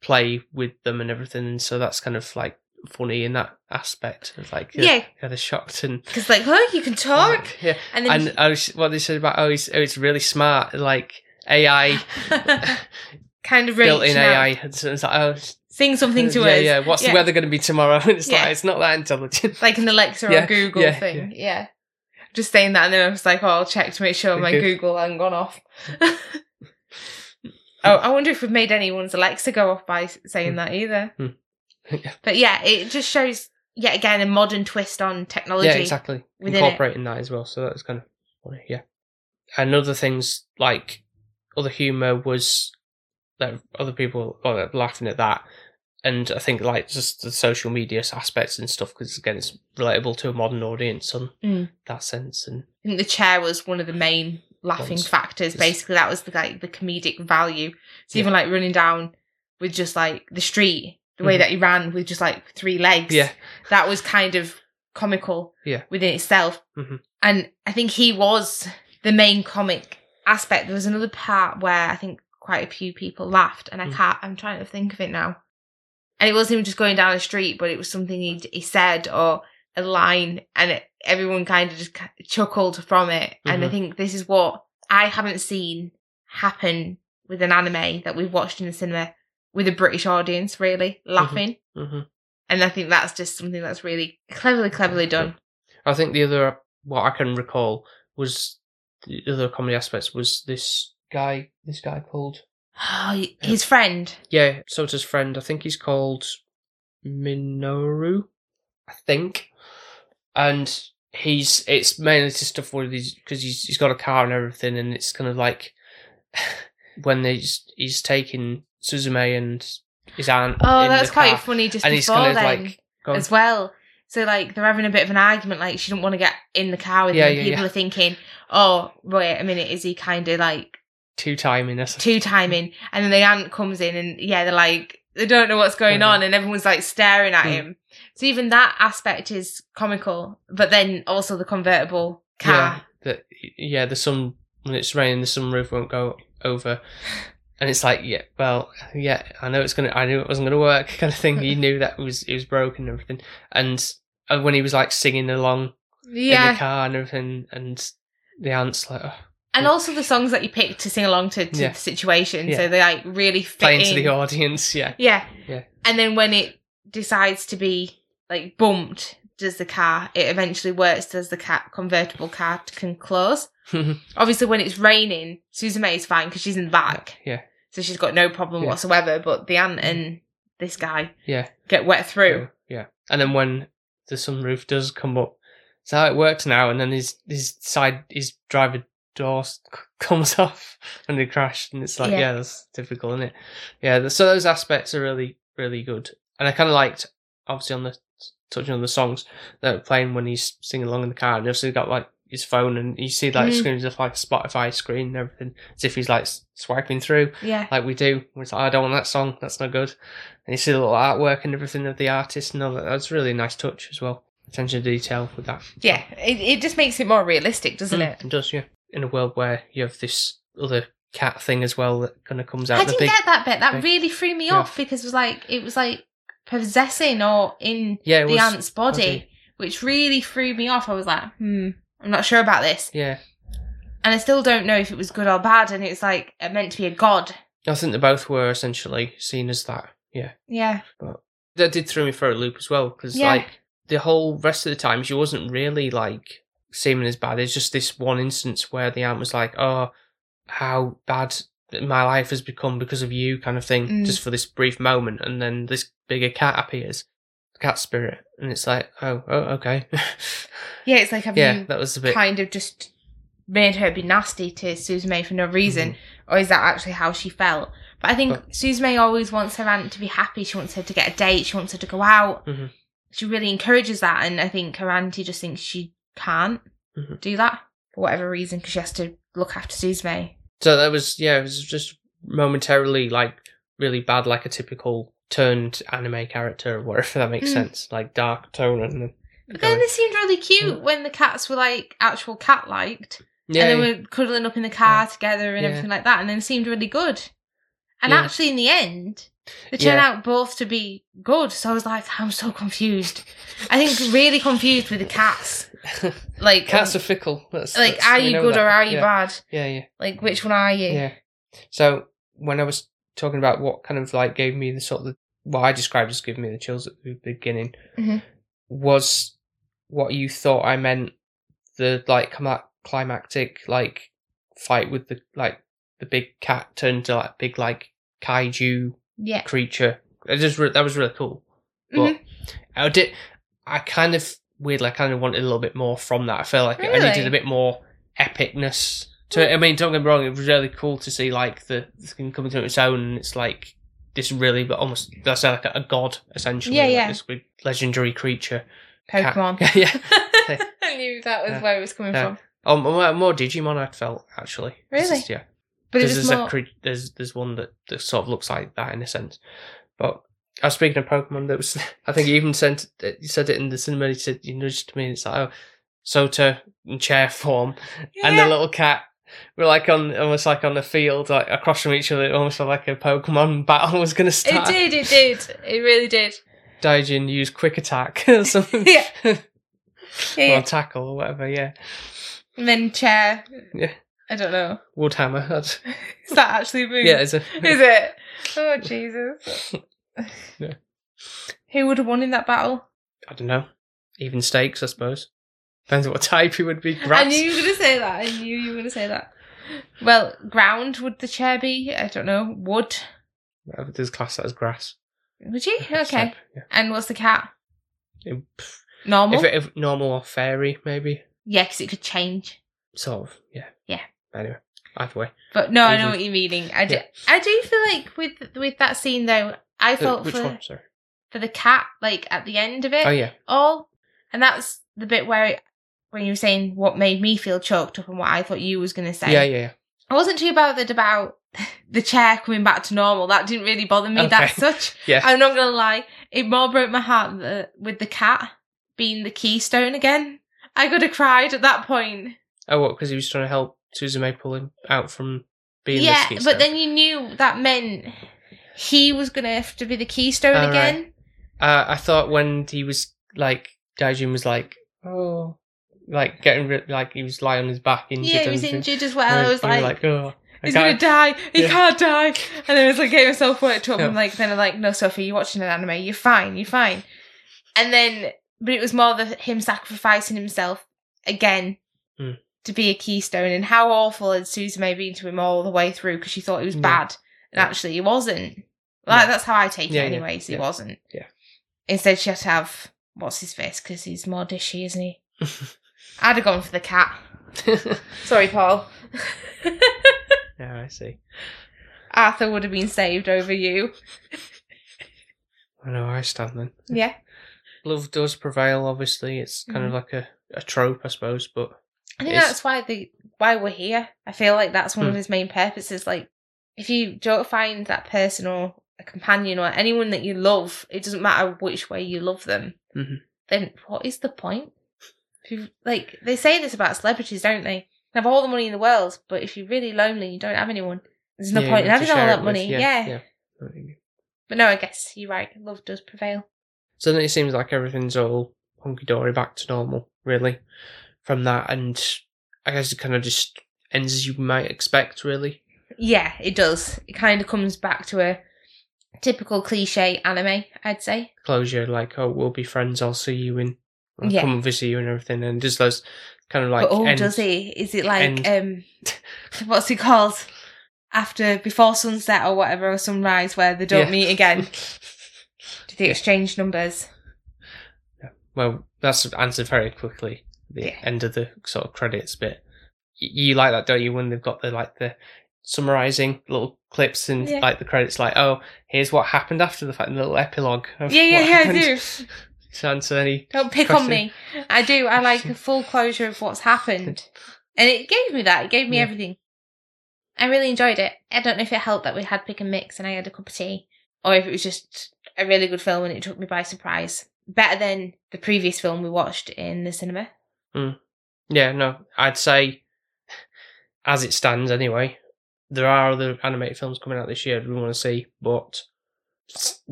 play with them and everything, and so that's kind of like funny in that aspect. It's like Yeah. kind of shocked and because like, look, you can talk, yeah. and then And I was, what they said about oh, it's, oh, it's really smart, like AI, kind of built-in AI. And so it's like, oh, sing something to yeah, us, yeah. What's Yeah. the weather going to be tomorrow? And it's Yeah. like it's not that intelligent. like an Alexa or Yeah, Google yeah, thing. Yeah. Just saying that, and then I was like, "Oh, I'll check to make sure my Google hadn't gone off." Oh, I wonder if we've made anyone's Alexa go off by saying that either. Hmm. But yeah, it just shows yet again a modern twist on technology. yeah, exactly. within it. Incorporating that as well, so that's kind of funny. Yeah. And other things like other humor was that other people well, laughing at that. And I think like just the social media aspects and stuff because again it's relatable to a modern audience on Mm. that sense and I think the chair was one of the main laughing factors. Yes. Basically, that was the like the comedic value. So Yeah. even like running down with just like the street, the way Mhm. that he ran with just like three legs. yeah that was kind of comical Yeah. within itself. Mhm. And I think he was the main comic aspect. There was another part where I think quite a few people laughed, and I Mm. can't. I'm trying to think of it now. And it wasn't even just going down the street, but it was something he he said or a line, and it, everyone kind of just chuckled from it. And I Mhm. think this is what I haven't seen happen with an anime that we've watched in the cinema with a British audience, really laughing. hmm And I think that's just something that's really cleverly, cleverly done. I think the other what I can recall was the other comedy aspects was this guy this guy called Oh, his friend. yeah Sota's friend I think he's called Minoru I think and he's it's mainly to stuff where he's because he's he's got a car and everything and it's kind of like when he's he's taking Suzume and his aunt Oh, that's quite car, funny just and he's before kind of then like as well. So like they're having a bit of an argument, like she didn't want to get in the car with Yeah, him. yeah, People yeah. are thinking, Oh, wait a minute, is he kinda like two timing something. two timing? And then the aunt comes in and yeah, they're like they don't know what's going on and everyone's like staring at Mm. him. So even that aspect is comical. But then also the convertible car. Yeah, that yeah, the sun when it's raining, the sunroof won't go over, and it's like, yeah, well, yeah, I know it's gonna, I knew it wasn't gonna work, kind of thing. he knew that it was it was broken and everything, and uh, when he was like singing along in the car and everything, and the aunt's like oh, And also the songs that you picked to sing along to, to Yeah. the situation, Yeah. so they like really fit playing in. to the audience, yeah, Yeah. Yeah. And then when it decides to be like bumped, does the car, it eventually works, does the car, convertible car can close. Obviously, when it's raining, Suzume is fine because she's in the back. Yeah. So she's got no problem Yeah. whatsoever, but the aunt and this guy yeah. get wet through. Yeah. And then when the sunroof does come up, it's how it works now. And then his his side his driver door comes off when they crash, and it's like, Yeah. yeah, that's typical, isn't it? Yeah. So those aspects are really really good, and I kind of liked obviously on the touching on the songs that were playing when he's singing along in the car, and also got like his phone, and you see like Mm. screens of like a Spotify screen and everything, as if he's like swiping through Yeah. like we do. Where It's like, I don't want that song. That's not good. And you see the little artwork and everything of the artist and all that. That's really a nice touch as well. Attention to detail with that. Yeah. It, it just makes it more realistic, doesn't Mm, it? It does, yeah. In a world where you have this other cat thing as well that kind of comes out. I didn't big, get that bit. That big- really threw me Yeah. off because it was like it was like possessing or in yeah, the was, aunt's body, body. which really threw me off. I was like, hmm, I'm not sure about this, Yeah. and I still don't know if it was good or bad. And it's like it meant to be a god. I think they both were essentially seen as that. Yeah. Yeah, But That did throw me for a loop as well because Yeah. like the whole rest of the time she wasn't really like seeming as bad. It's just this one instance where the aunt was like, "Oh, how bad my life has become because of you," kind of thing, Mm. just for this brief moment, and then this bigger cat appears, cat spirit, and it's like, "Oh, oh, okay." yeah. It's like have yeah, you that was a bit. kind of just made her be nasty to May for no reason, Mhm. or is that actually how she felt? But I think But- May always wants her aunt to be happy. She wants her to get a date. She wants her to go out. Mhm. She really encourages that, and I think her auntie just thinks she can't Mhm. do that for whatever reason because she has to look after May. So that was yeah, it was just momentarily like really bad, like a typical turned anime character, or whatever that makes Mm. sense, like dark tone and. then But then they seemed really cute Mm. when the cats were like actual cat liked. Yeah, and they were cuddling up in the car together and Yeah. everything like that, and then it seemed really good. And Yeah. actually, in the end, they turned Yeah. out both to be good. So I was like, I'm so confused. I think really confused with the cats. Like, Cats are fickle. That's, like, that's- are you good that. or are you yeah. bad? Yeah, yeah, Like, which one are you? yeah. So when I was talking about what kind of like gave me the sort of what I described as giving me the chills at the beginning Mhm. was what you thought I meant the like clima- climactic like fight with the like the big cat turned to like big like kaiju Yeah. creature. It just re- that was really cool. But I did. I kind of weirdly, I kind of wanted a little bit more from that. I felt like I needed a bit more epicness to it. I hmm. mean, don't get me wrong; it was really cool to see like the, thing coming to its own. And it's like this really, but almost that's like a, a god essentially. Yeah, like yeah. This big legendary creature. Cat- Pokemon. yeah. I knew that was Yeah. where it was coming Yeah. from. Oh, more, more Digimon. I felt actually. Really? just- yeah. But Because there's more. a there's there's one that, that sort of looks like that in a sense, but I was speaking of Pokemon. That was I think you even sent you said it in the cinema. You said you nudged to me. And it's like oh, Sota in chair form and the little cat. We're like on almost like on the field, like across from each other. Almost like a Pokemon battle was going to start. It did, it did. It really did. Daijin used quick attack or something. Yeah. or Yeah. tackle or whatever. Yeah, And then chair. Yeah. I don't know. Woodhammer. That's, Is that actually a move? yeah, it's a. Is it? Oh Jesus. Yeah. Who would have won in that battle? I don't know. Even stakes, I suppose. Depends on what type he would be. Grass. I knew you were gonna say that. I knew you were gonna say that. Well, ground would the chair be? I don't know. Wood. There's class that as grass. Would you? Okay. Yeah. And what's the cat? Normal. If, it, if normal or fairy, maybe. yeah, because it could change. Sort of. Yeah. Yeah. Anyway, either way. But no, I know what you're meaning. I do. Yeah. I do feel like with with that scene though, I Uh, felt which for one? For the cat like at the end of it Oh yeah. all, and that's the bit where it, when you were saying what made me feel choked up and what I thought you was gonna say. Yeah, yeah, yeah. I wasn't too bothered about the chair coming back to normal. That didn't really bother me that such. Yeah. I'm not gonna lie. It more broke my heart the, with the cat being the keystone again. I could have cried at that point. Oh, what? Because he was trying to help Suzume pull him out from being yeah, but then you knew that meant he was gonna have to be the keystone right. again. uh, I thought when he was like Daijin was like oh like getting rid like he was lying on his back injured. Yeah, he was injured as well. I was were like, oh, I he's gonna die. He Yeah. can't die. And then it was like getting himself worked up. Yeah. And like then I'm like, no, Sophie, you're watching an anime. You're fine. You're fine. And then, but it was more the him sacrificing himself again Hmm. to be a keystone. And how awful had Suzume been to him all the way through because she thought he was Yeah. bad, and actually he wasn't. Like Yeah. that's how I take Yeah, it, yeah, anyways. He yeah. wasn't. Yeah. Instead, she had to have what's his face because he's more dishy, isn't he? I'd have gone for the cat. Sorry, Paul. yeah, I see. Arthur would have been saved over you. I know where I stand then. Yeah. Love does prevail. Obviously, it's kind of Mhm. like a, a trope, I suppose. But I think that's why the why we're here. I feel like that's one of Hmm. his main purposes. Like, if you don't find that person or a companion or anyone that you love, it doesn't matter which way you love them. Mhm. Then what is the point? You like, they say this about celebrities, don't they? They have all the money in the world, but if you're really lonely, you don't have anyone. There's no yeah, point in you have to having all that with- money. Yeah, yeah. yeah. I know what you mean. But no, I guess you're right. Love does prevail. So then it seems like everything's all hunky dory, back to normal, really, from that, and I guess it kind of just ends as you might expect, really. Yeah, it does. It kind of comes back to a typical cliche anime, I'd say. Closure, like, oh, we'll be friends. I'll see you in, I'll Yeah. come visit you and everything, and just those kind of like. but oh, end- does he? Is it like end- um, what's it called? After before sunset or whatever, or sunrise, where they don't Yeah. meet again. Do they exchange numbers? Well, that's answered very quickly. The end of the sort of credits bit. You like that, don't you? When they've got the like the summarizing little clips and Yeah. like the credits, like, oh, here's what happened after the fact, and the little epilogue. Of Yeah, yeah, yeah, I happened. do. To answer any. Don't pick on me. I do. I like a full closure of what's happened, and it gave me that. It gave me Yeah. everything. I really enjoyed it. I don't know if it helped that we had pick and mix and I had a cup of tea, or if it was just a really good film and it took me by surprise. Better than the previous film we watched in the cinema. Hmm. Yeah, no, I'd say, as it stands anyway, there are other animated films coming out this year we want to see, but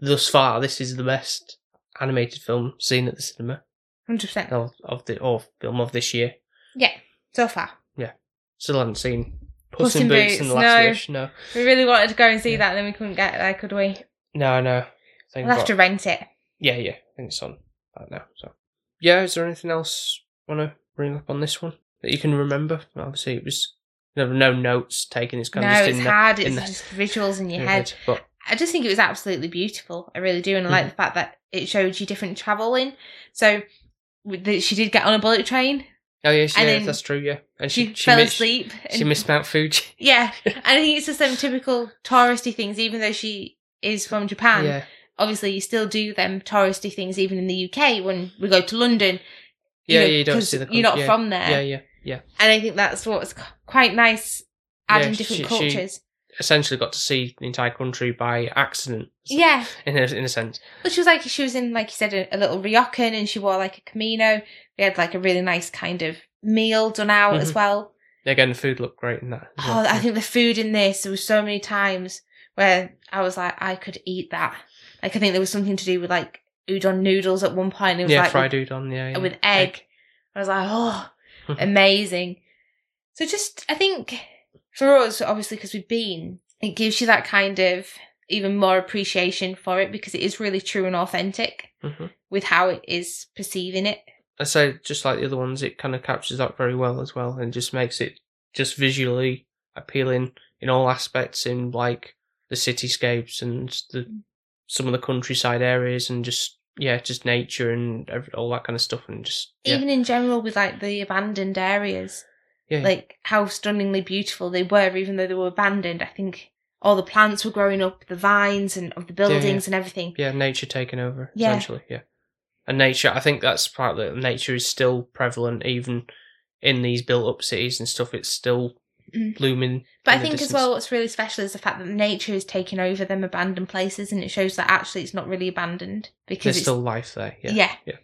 thus far, this is the best animated film seen at the cinema Hundred percent. of, of the or film of this year. Yeah, so far. Yeah, still haven't seen Puss Puss in in Boots, Boots, and the Last no. Wish. No, We really wanted to go and see Yeah. that, and then we couldn't get there, could we? no, no. We'll have to rent it. Yeah, yeah. I think it's on that now. So, yeah. Is there anything else want to bring up on this one that you can remember? Obviously, it was no, no notes taken. It's kind No, of just it's in the- hard. in It's the- just visuals in your in head. But I just think it was absolutely beautiful. I really do, and I like Mhm. the fact that it showed you different traveling. So the, she did get on a bullet train. oh yes, And yeah, that's true. Yeah, and She, she she fell missed, asleep. She and- missed Mount Fuji. Yeah, and I think it's just them typical touristy things. Even though she is from Japan, yeah, obviously you still do them touristy things. Even in the UK, when we go to London, yeah, know, yeah. You don't see the. You're not yeah, from there, Yeah, yeah, yeah. and I think that's what's quite nice. Adding Yeah, different she- she- cultures. Essentially, got to see the entire country by accident. yeah, in a, in a sense. But she was like, she was in, like you said, a, a little ryokan and she wore like a kimono. We had like a really nice kind of meal done out as Mhm. well. Again, the food looked great in that. Oh, well. I think the food in this, there was so many times where I was like, I could eat that. Like, I think there was something to do with like udon noodles at one point. It was yeah, like fried with, udon. Yeah, yeah. with egg. I was like, oh. amazing. So just, I think for us, obviously, because we've been, it gives you that kind of even more appreciation for it because it is really true and authentic Mhm. with how it is perceiving it. I say just like the other ones, it kind of captures that very well as well, and just makes it just visually appealing in all aspects, in like the cityscapes and the some of the countryside areas, and just yeah, just nature and every, all that kind of stuff, and just yeah, Even in general, with like the abandoned areas, yeah, like how stunningly beautiful they were, even though they were abandoned. I think all the plants were growing up, the vines and of the buildings and everything. yeah, nature taking over Yeah. essentially, yeah, and nature. I think that's part that nature is still prevalent even in these built-up cities and stuff. It's still Mm. blooming. But I think as well, what's really special is the fact that nature is taking over them abandoned places, and it shows that actually it's not really abandoned because there's still life there. Yeah, yeah. yeah.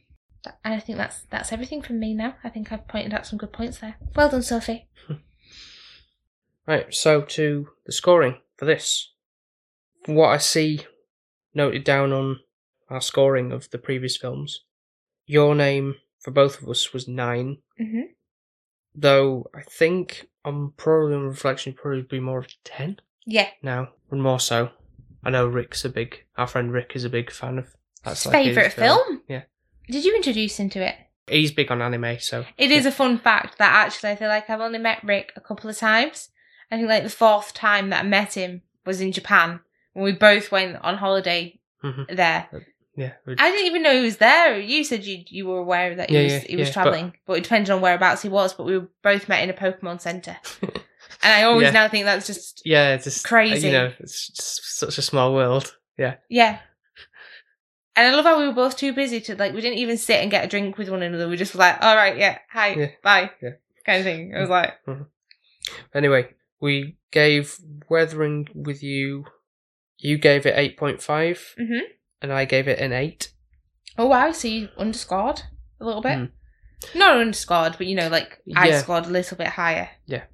And I think that's that's everything from me now. I think I've pointed out some good points there. Well done, Sophie. Right, so to the scoring for this. From what I see noted down on our scoring of the previous films, your name for both of us was 9 Mhm. Though I think on probably on reflection probably be more of ten Yeah. now, and more so. I know Rick's a big our friend Rick is a big fan of that's His favourite film? Yeah. Did you introduce him to it? He's big on anime, so It is a fun fact that actually I feel like I've only met Rick a couple of times. I think like the fourth time that I met him was in Japan when we both went on holiday Mhm. there. Yeah. I didn't even know he was there. You said you you were aware that he Yeah, was yeah, he was yeah, traveling, but, it depended on whereabouts he was. But we were both met in a Pokemon Center, and I always Yeah. now think that's just yeah, it's just Crazy. You know, it's just such a small world. Yeah, yeah. And I love how we were both too busy to like we didn't even sit and get a drink with one another. We just were like, all right, yeah, hi, Yeah, bye, yeah. kind of thing. I was like, Anyway, we gave Weathering with You. You gave it eight point five, Mhm. And I gave it an eight. oh wow, so you underscored a little bit. Mm. Not underscored, but you know, like I Yeah. scored a little bit higher. Yeah.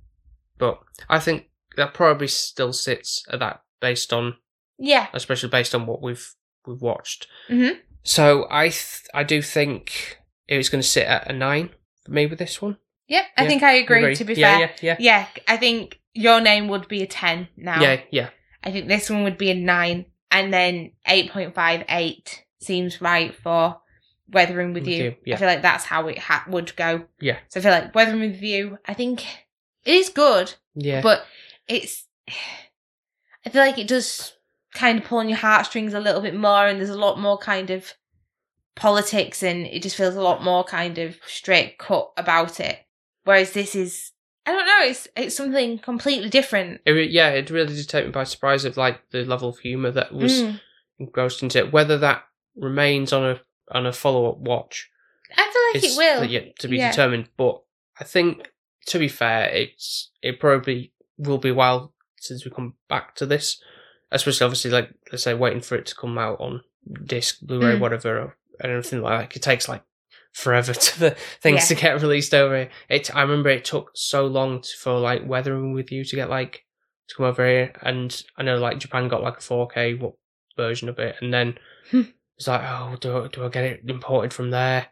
But I think that probably still sits at that based on, Yeah. especially based on what we've we've watched. Mhm. So I th- I do think it was going to sit at a nine for me with this one. Yep. I Yeah, think I agree. To be yeah, fair, yeah, yeah, yeah, I think your name would be a ten now. yeah, yeah. I think this one would be a nine, and then eight point five eight seems right for Weathering with, With you. You, yeah. I feel like that's how it ha- would go. Yeah. So I feel like Weathering with you. I think it is good, Yeah, but it's. I feel like it does kind of pull on your heartstrings a little bit more, and there's a lot more kind of politics, and it just feels a lot more kind of straight cut about it. Whereas this is, I don't know, it's it's something completely different. it, yeah, it really did take me by surprise of like the level of humor that was Mm. engrossed into it. Whether that remains on a on a follow up watch I feel like it will. yet to be Yeah. determined. But I think, to be fair, it's it probably will be a while since we come back to this, especially obviously like let's say waiting for it to come out on disc, Blu-ray, Mm. whatever, or anything like that. It takes like forever to the things to get released over here. It I remember it took so long to, for like weathering with you to get like to come over here, and I know like Japan got like a 4K what version of it, and then Hmm. it's like oh do I, do I get it imported from there?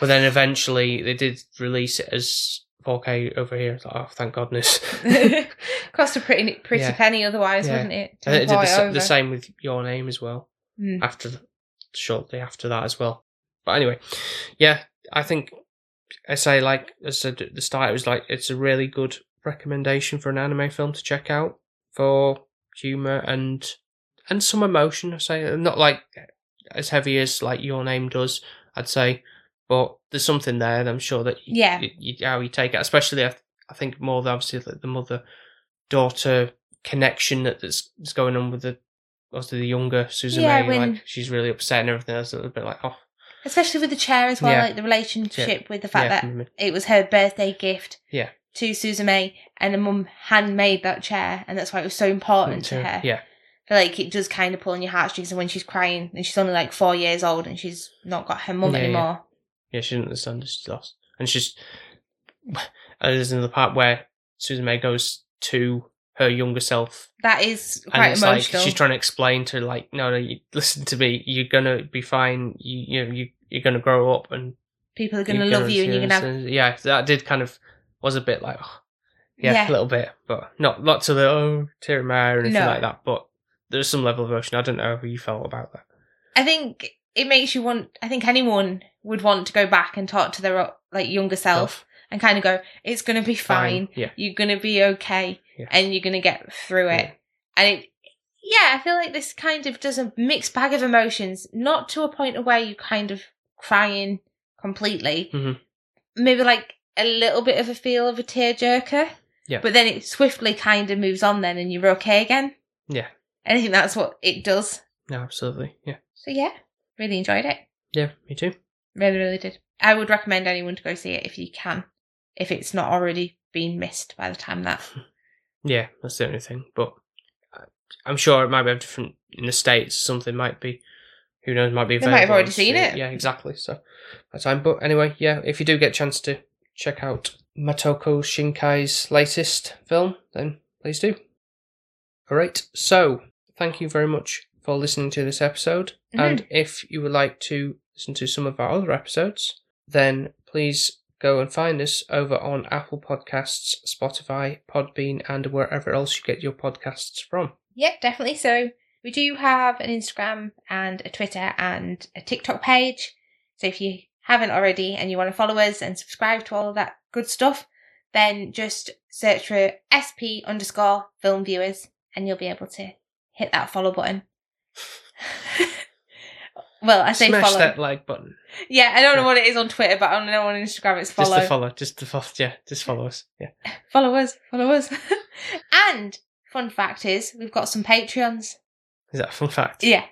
But then eventually they did release it as 4K over here. Like, oh, thank goodness. Cost a pretty pretty Yeah. penny otherwise, Yeah. wouldn't it? and it did the, the same with your name as well. Mm. After shortly after that as well. But anyway, yeah, I think I say like I said at the start, it was like it's a really good recommendation for an anime film to check out for humor and and some emotion. I say not like as heavy as like your name does. I'd say, but there's something there. that I'm sure that you, Yeah. you, you, how you take it, especially I, I think more than obviously like the mother daughter connection that that's, that's going on with the obviously the younger Susan Yeah, when- Like she's really upset and everything. It's a little bit like oh Especially with the chair as well, Yeah. like the relationship with the fact yeah, that mm, it was her birthday gift Yeah. to Suzume and the mum handmade that chair and that's why it was so important to her. Yeah, like it does kind of pull on your heartstrings and when she's crying and she's only like four years old and she's not got her mum Yeah, yeah. anymore. yeah. She didn't understand that she's lost, and she's. And there's another part where Suzume goes to her younger self That is and quite it's emotional. like she's trying to explain to like no no you, listen to me you're gonna be fine you you know you you're gonna grow up and People are gonna love you and you're gonna have yeah that did kind of was a bit like oh, yeah, Yeah. a little bit but not not to the oh tear in my eye or anything No. like that but there's some level of emotion I don't know how you felt about that I think it makes you want. I think anyone would want to go back and talk to their like younger self and kind of go, "It's gonna be fine. yeah You're gonna be okay, Yeah. and you're gonna get through it." Yeah. And it, yeah, I feel like this kind of does a mixed bag of emotions, not to a point of where you kind of crying completely, Mhm. maybe like a little bit of a feel of a tearjerker. Yeah. But then it swiftly kind of moves on then and you're okay again. Yeah. And I think that's what it does. no absolutely yeah So yeah, really enjoyed it. yeah me too Really, really did. I would recommend anyone to go see it if you can, if it's not already been missed by the time that. Yeah, that's the only thing. But I- I'm sure it might be different in the states. Something might be, who knows, might be. They might have already seen it. Yeah, exactly. So that's time. But anyway, yeah, if you do get a chance to check out Makoto Shinkai's latest film, then please do. All right. So, thank you very much for listening to this episode. Mhm. And if you would like to listen to some of our other episodes, then please go and find us over on Apple Podcasts, Spotify, Podbean, and wherever else you get your podcasts from. Yep, definitely. So we do have an Instagram and a Twitter and a TikTok page. So if you haven't already and you want to follow us and subscribe to all of that good stuff, then just search for SP underscore film viewers and you'll be able to hit that follow button. well, I say Smash follow. that like button. Yeah, I don't know what it is on Twitter, but I don't know on Instagram it's follow. Just to follow. Just to follow. Yeah, just follow us. Yeah. follow us, follow us. and fun fact is, we've got some Patreons. Is that a fun fact? Yeah,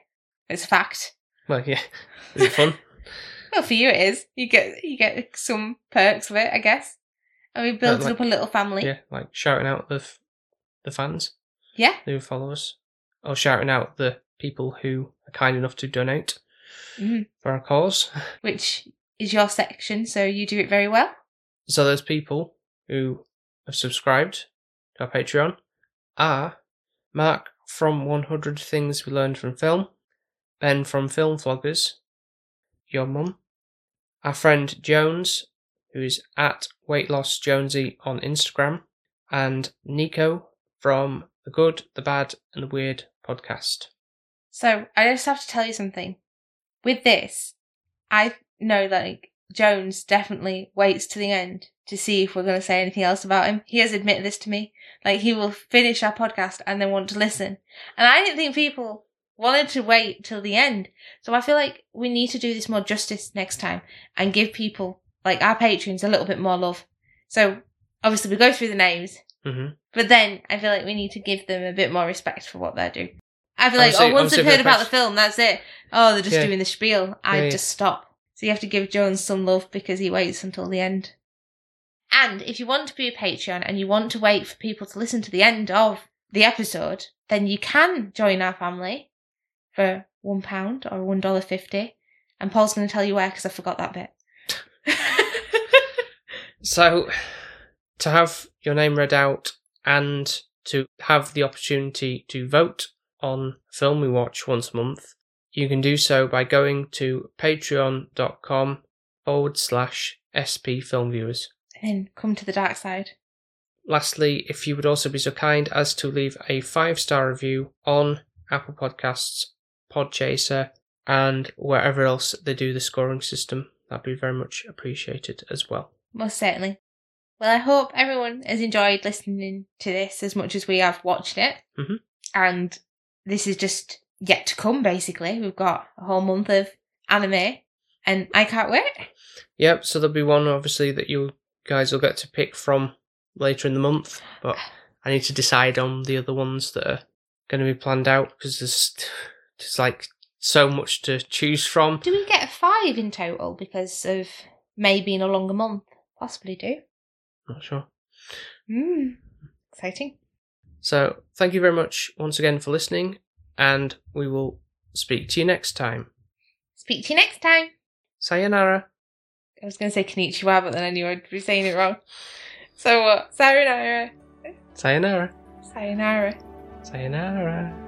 it's a fact. Well, yeah. Is it fun? Well, for you it is. You get you get some perks of it, I guess. And we built like- up a little family. yeah, like shouting out the f- the fans Yeah. who follow us, or shouting out the people who are kind enough to donate Mhm. for our cause. Which is your section, so you do it very well. So those people who have subscribed to our Patreon are Mark from 100 Things We Learned from Film, Ben from Film Vloggers, your mum, our friend Jones, who is at Weight Loss Jonesy on Instagram, and Nico from The Good, The Bad, and The Weird podcast. So I just have to tell you something. With this, I know like Jones definitely waits to the end to see if we're going to say anything else about him. He has admitted this to me. Like he will finish our podcast and then want to listen. And I didn't think people wanted to wait till the end. So I feel like we need to do this more justice next time and give people like our patrons a little bit more love. So obviously we go through the names, hmm but then I feel like we need to give them a bit more respect for what they're doing. I feel like, oh, once they've heard about the film, that's it. Oh, they're just Yeah. doing the spiel. I Yeah, yeah. just stop. So you have to give Jones some love because he waits until the end. And if you want to be a Patreon and you want to wait for people to listen to the end of the episode, then you can join our family for one pound or one dollar fifty. And Paul's going to tell you where because I forgot that bit. So, to have your name read out and to have the opportunity to vote on film we watch once a month, you can do so by going to patreon.com forward slash SP film viewers. and come to the dark side. Lastly, if you would also be so kind as to leave a five star review on Apple Podcasts, Podchaser, and wherever else they do the scoring system, that'd be very much appreciated as well. Most certainly. Well, I hope everyone has enjoyed listening to this as much as we have watched it. Mhm. And this is just yet to come, basically. We've got a whole month of anime, and I can't wait. Yep, so there'll be one obviously that you guys will get to pick from later in the month, but I need to decide on the other ones that are going to be planned out because there's there's like so much to choose from. Do we get five in total because of May being a longer month? Possibly do. Not sure. Mm. Exciting. So thank you very much once again for listening, and we will speak to you next time. Speak to you next time. Sayonara. I was going to say konnichiwa, but then I knew I'd be saying it wrong. So what? Sayonara. Sayonara. Sayonara. Sayonara.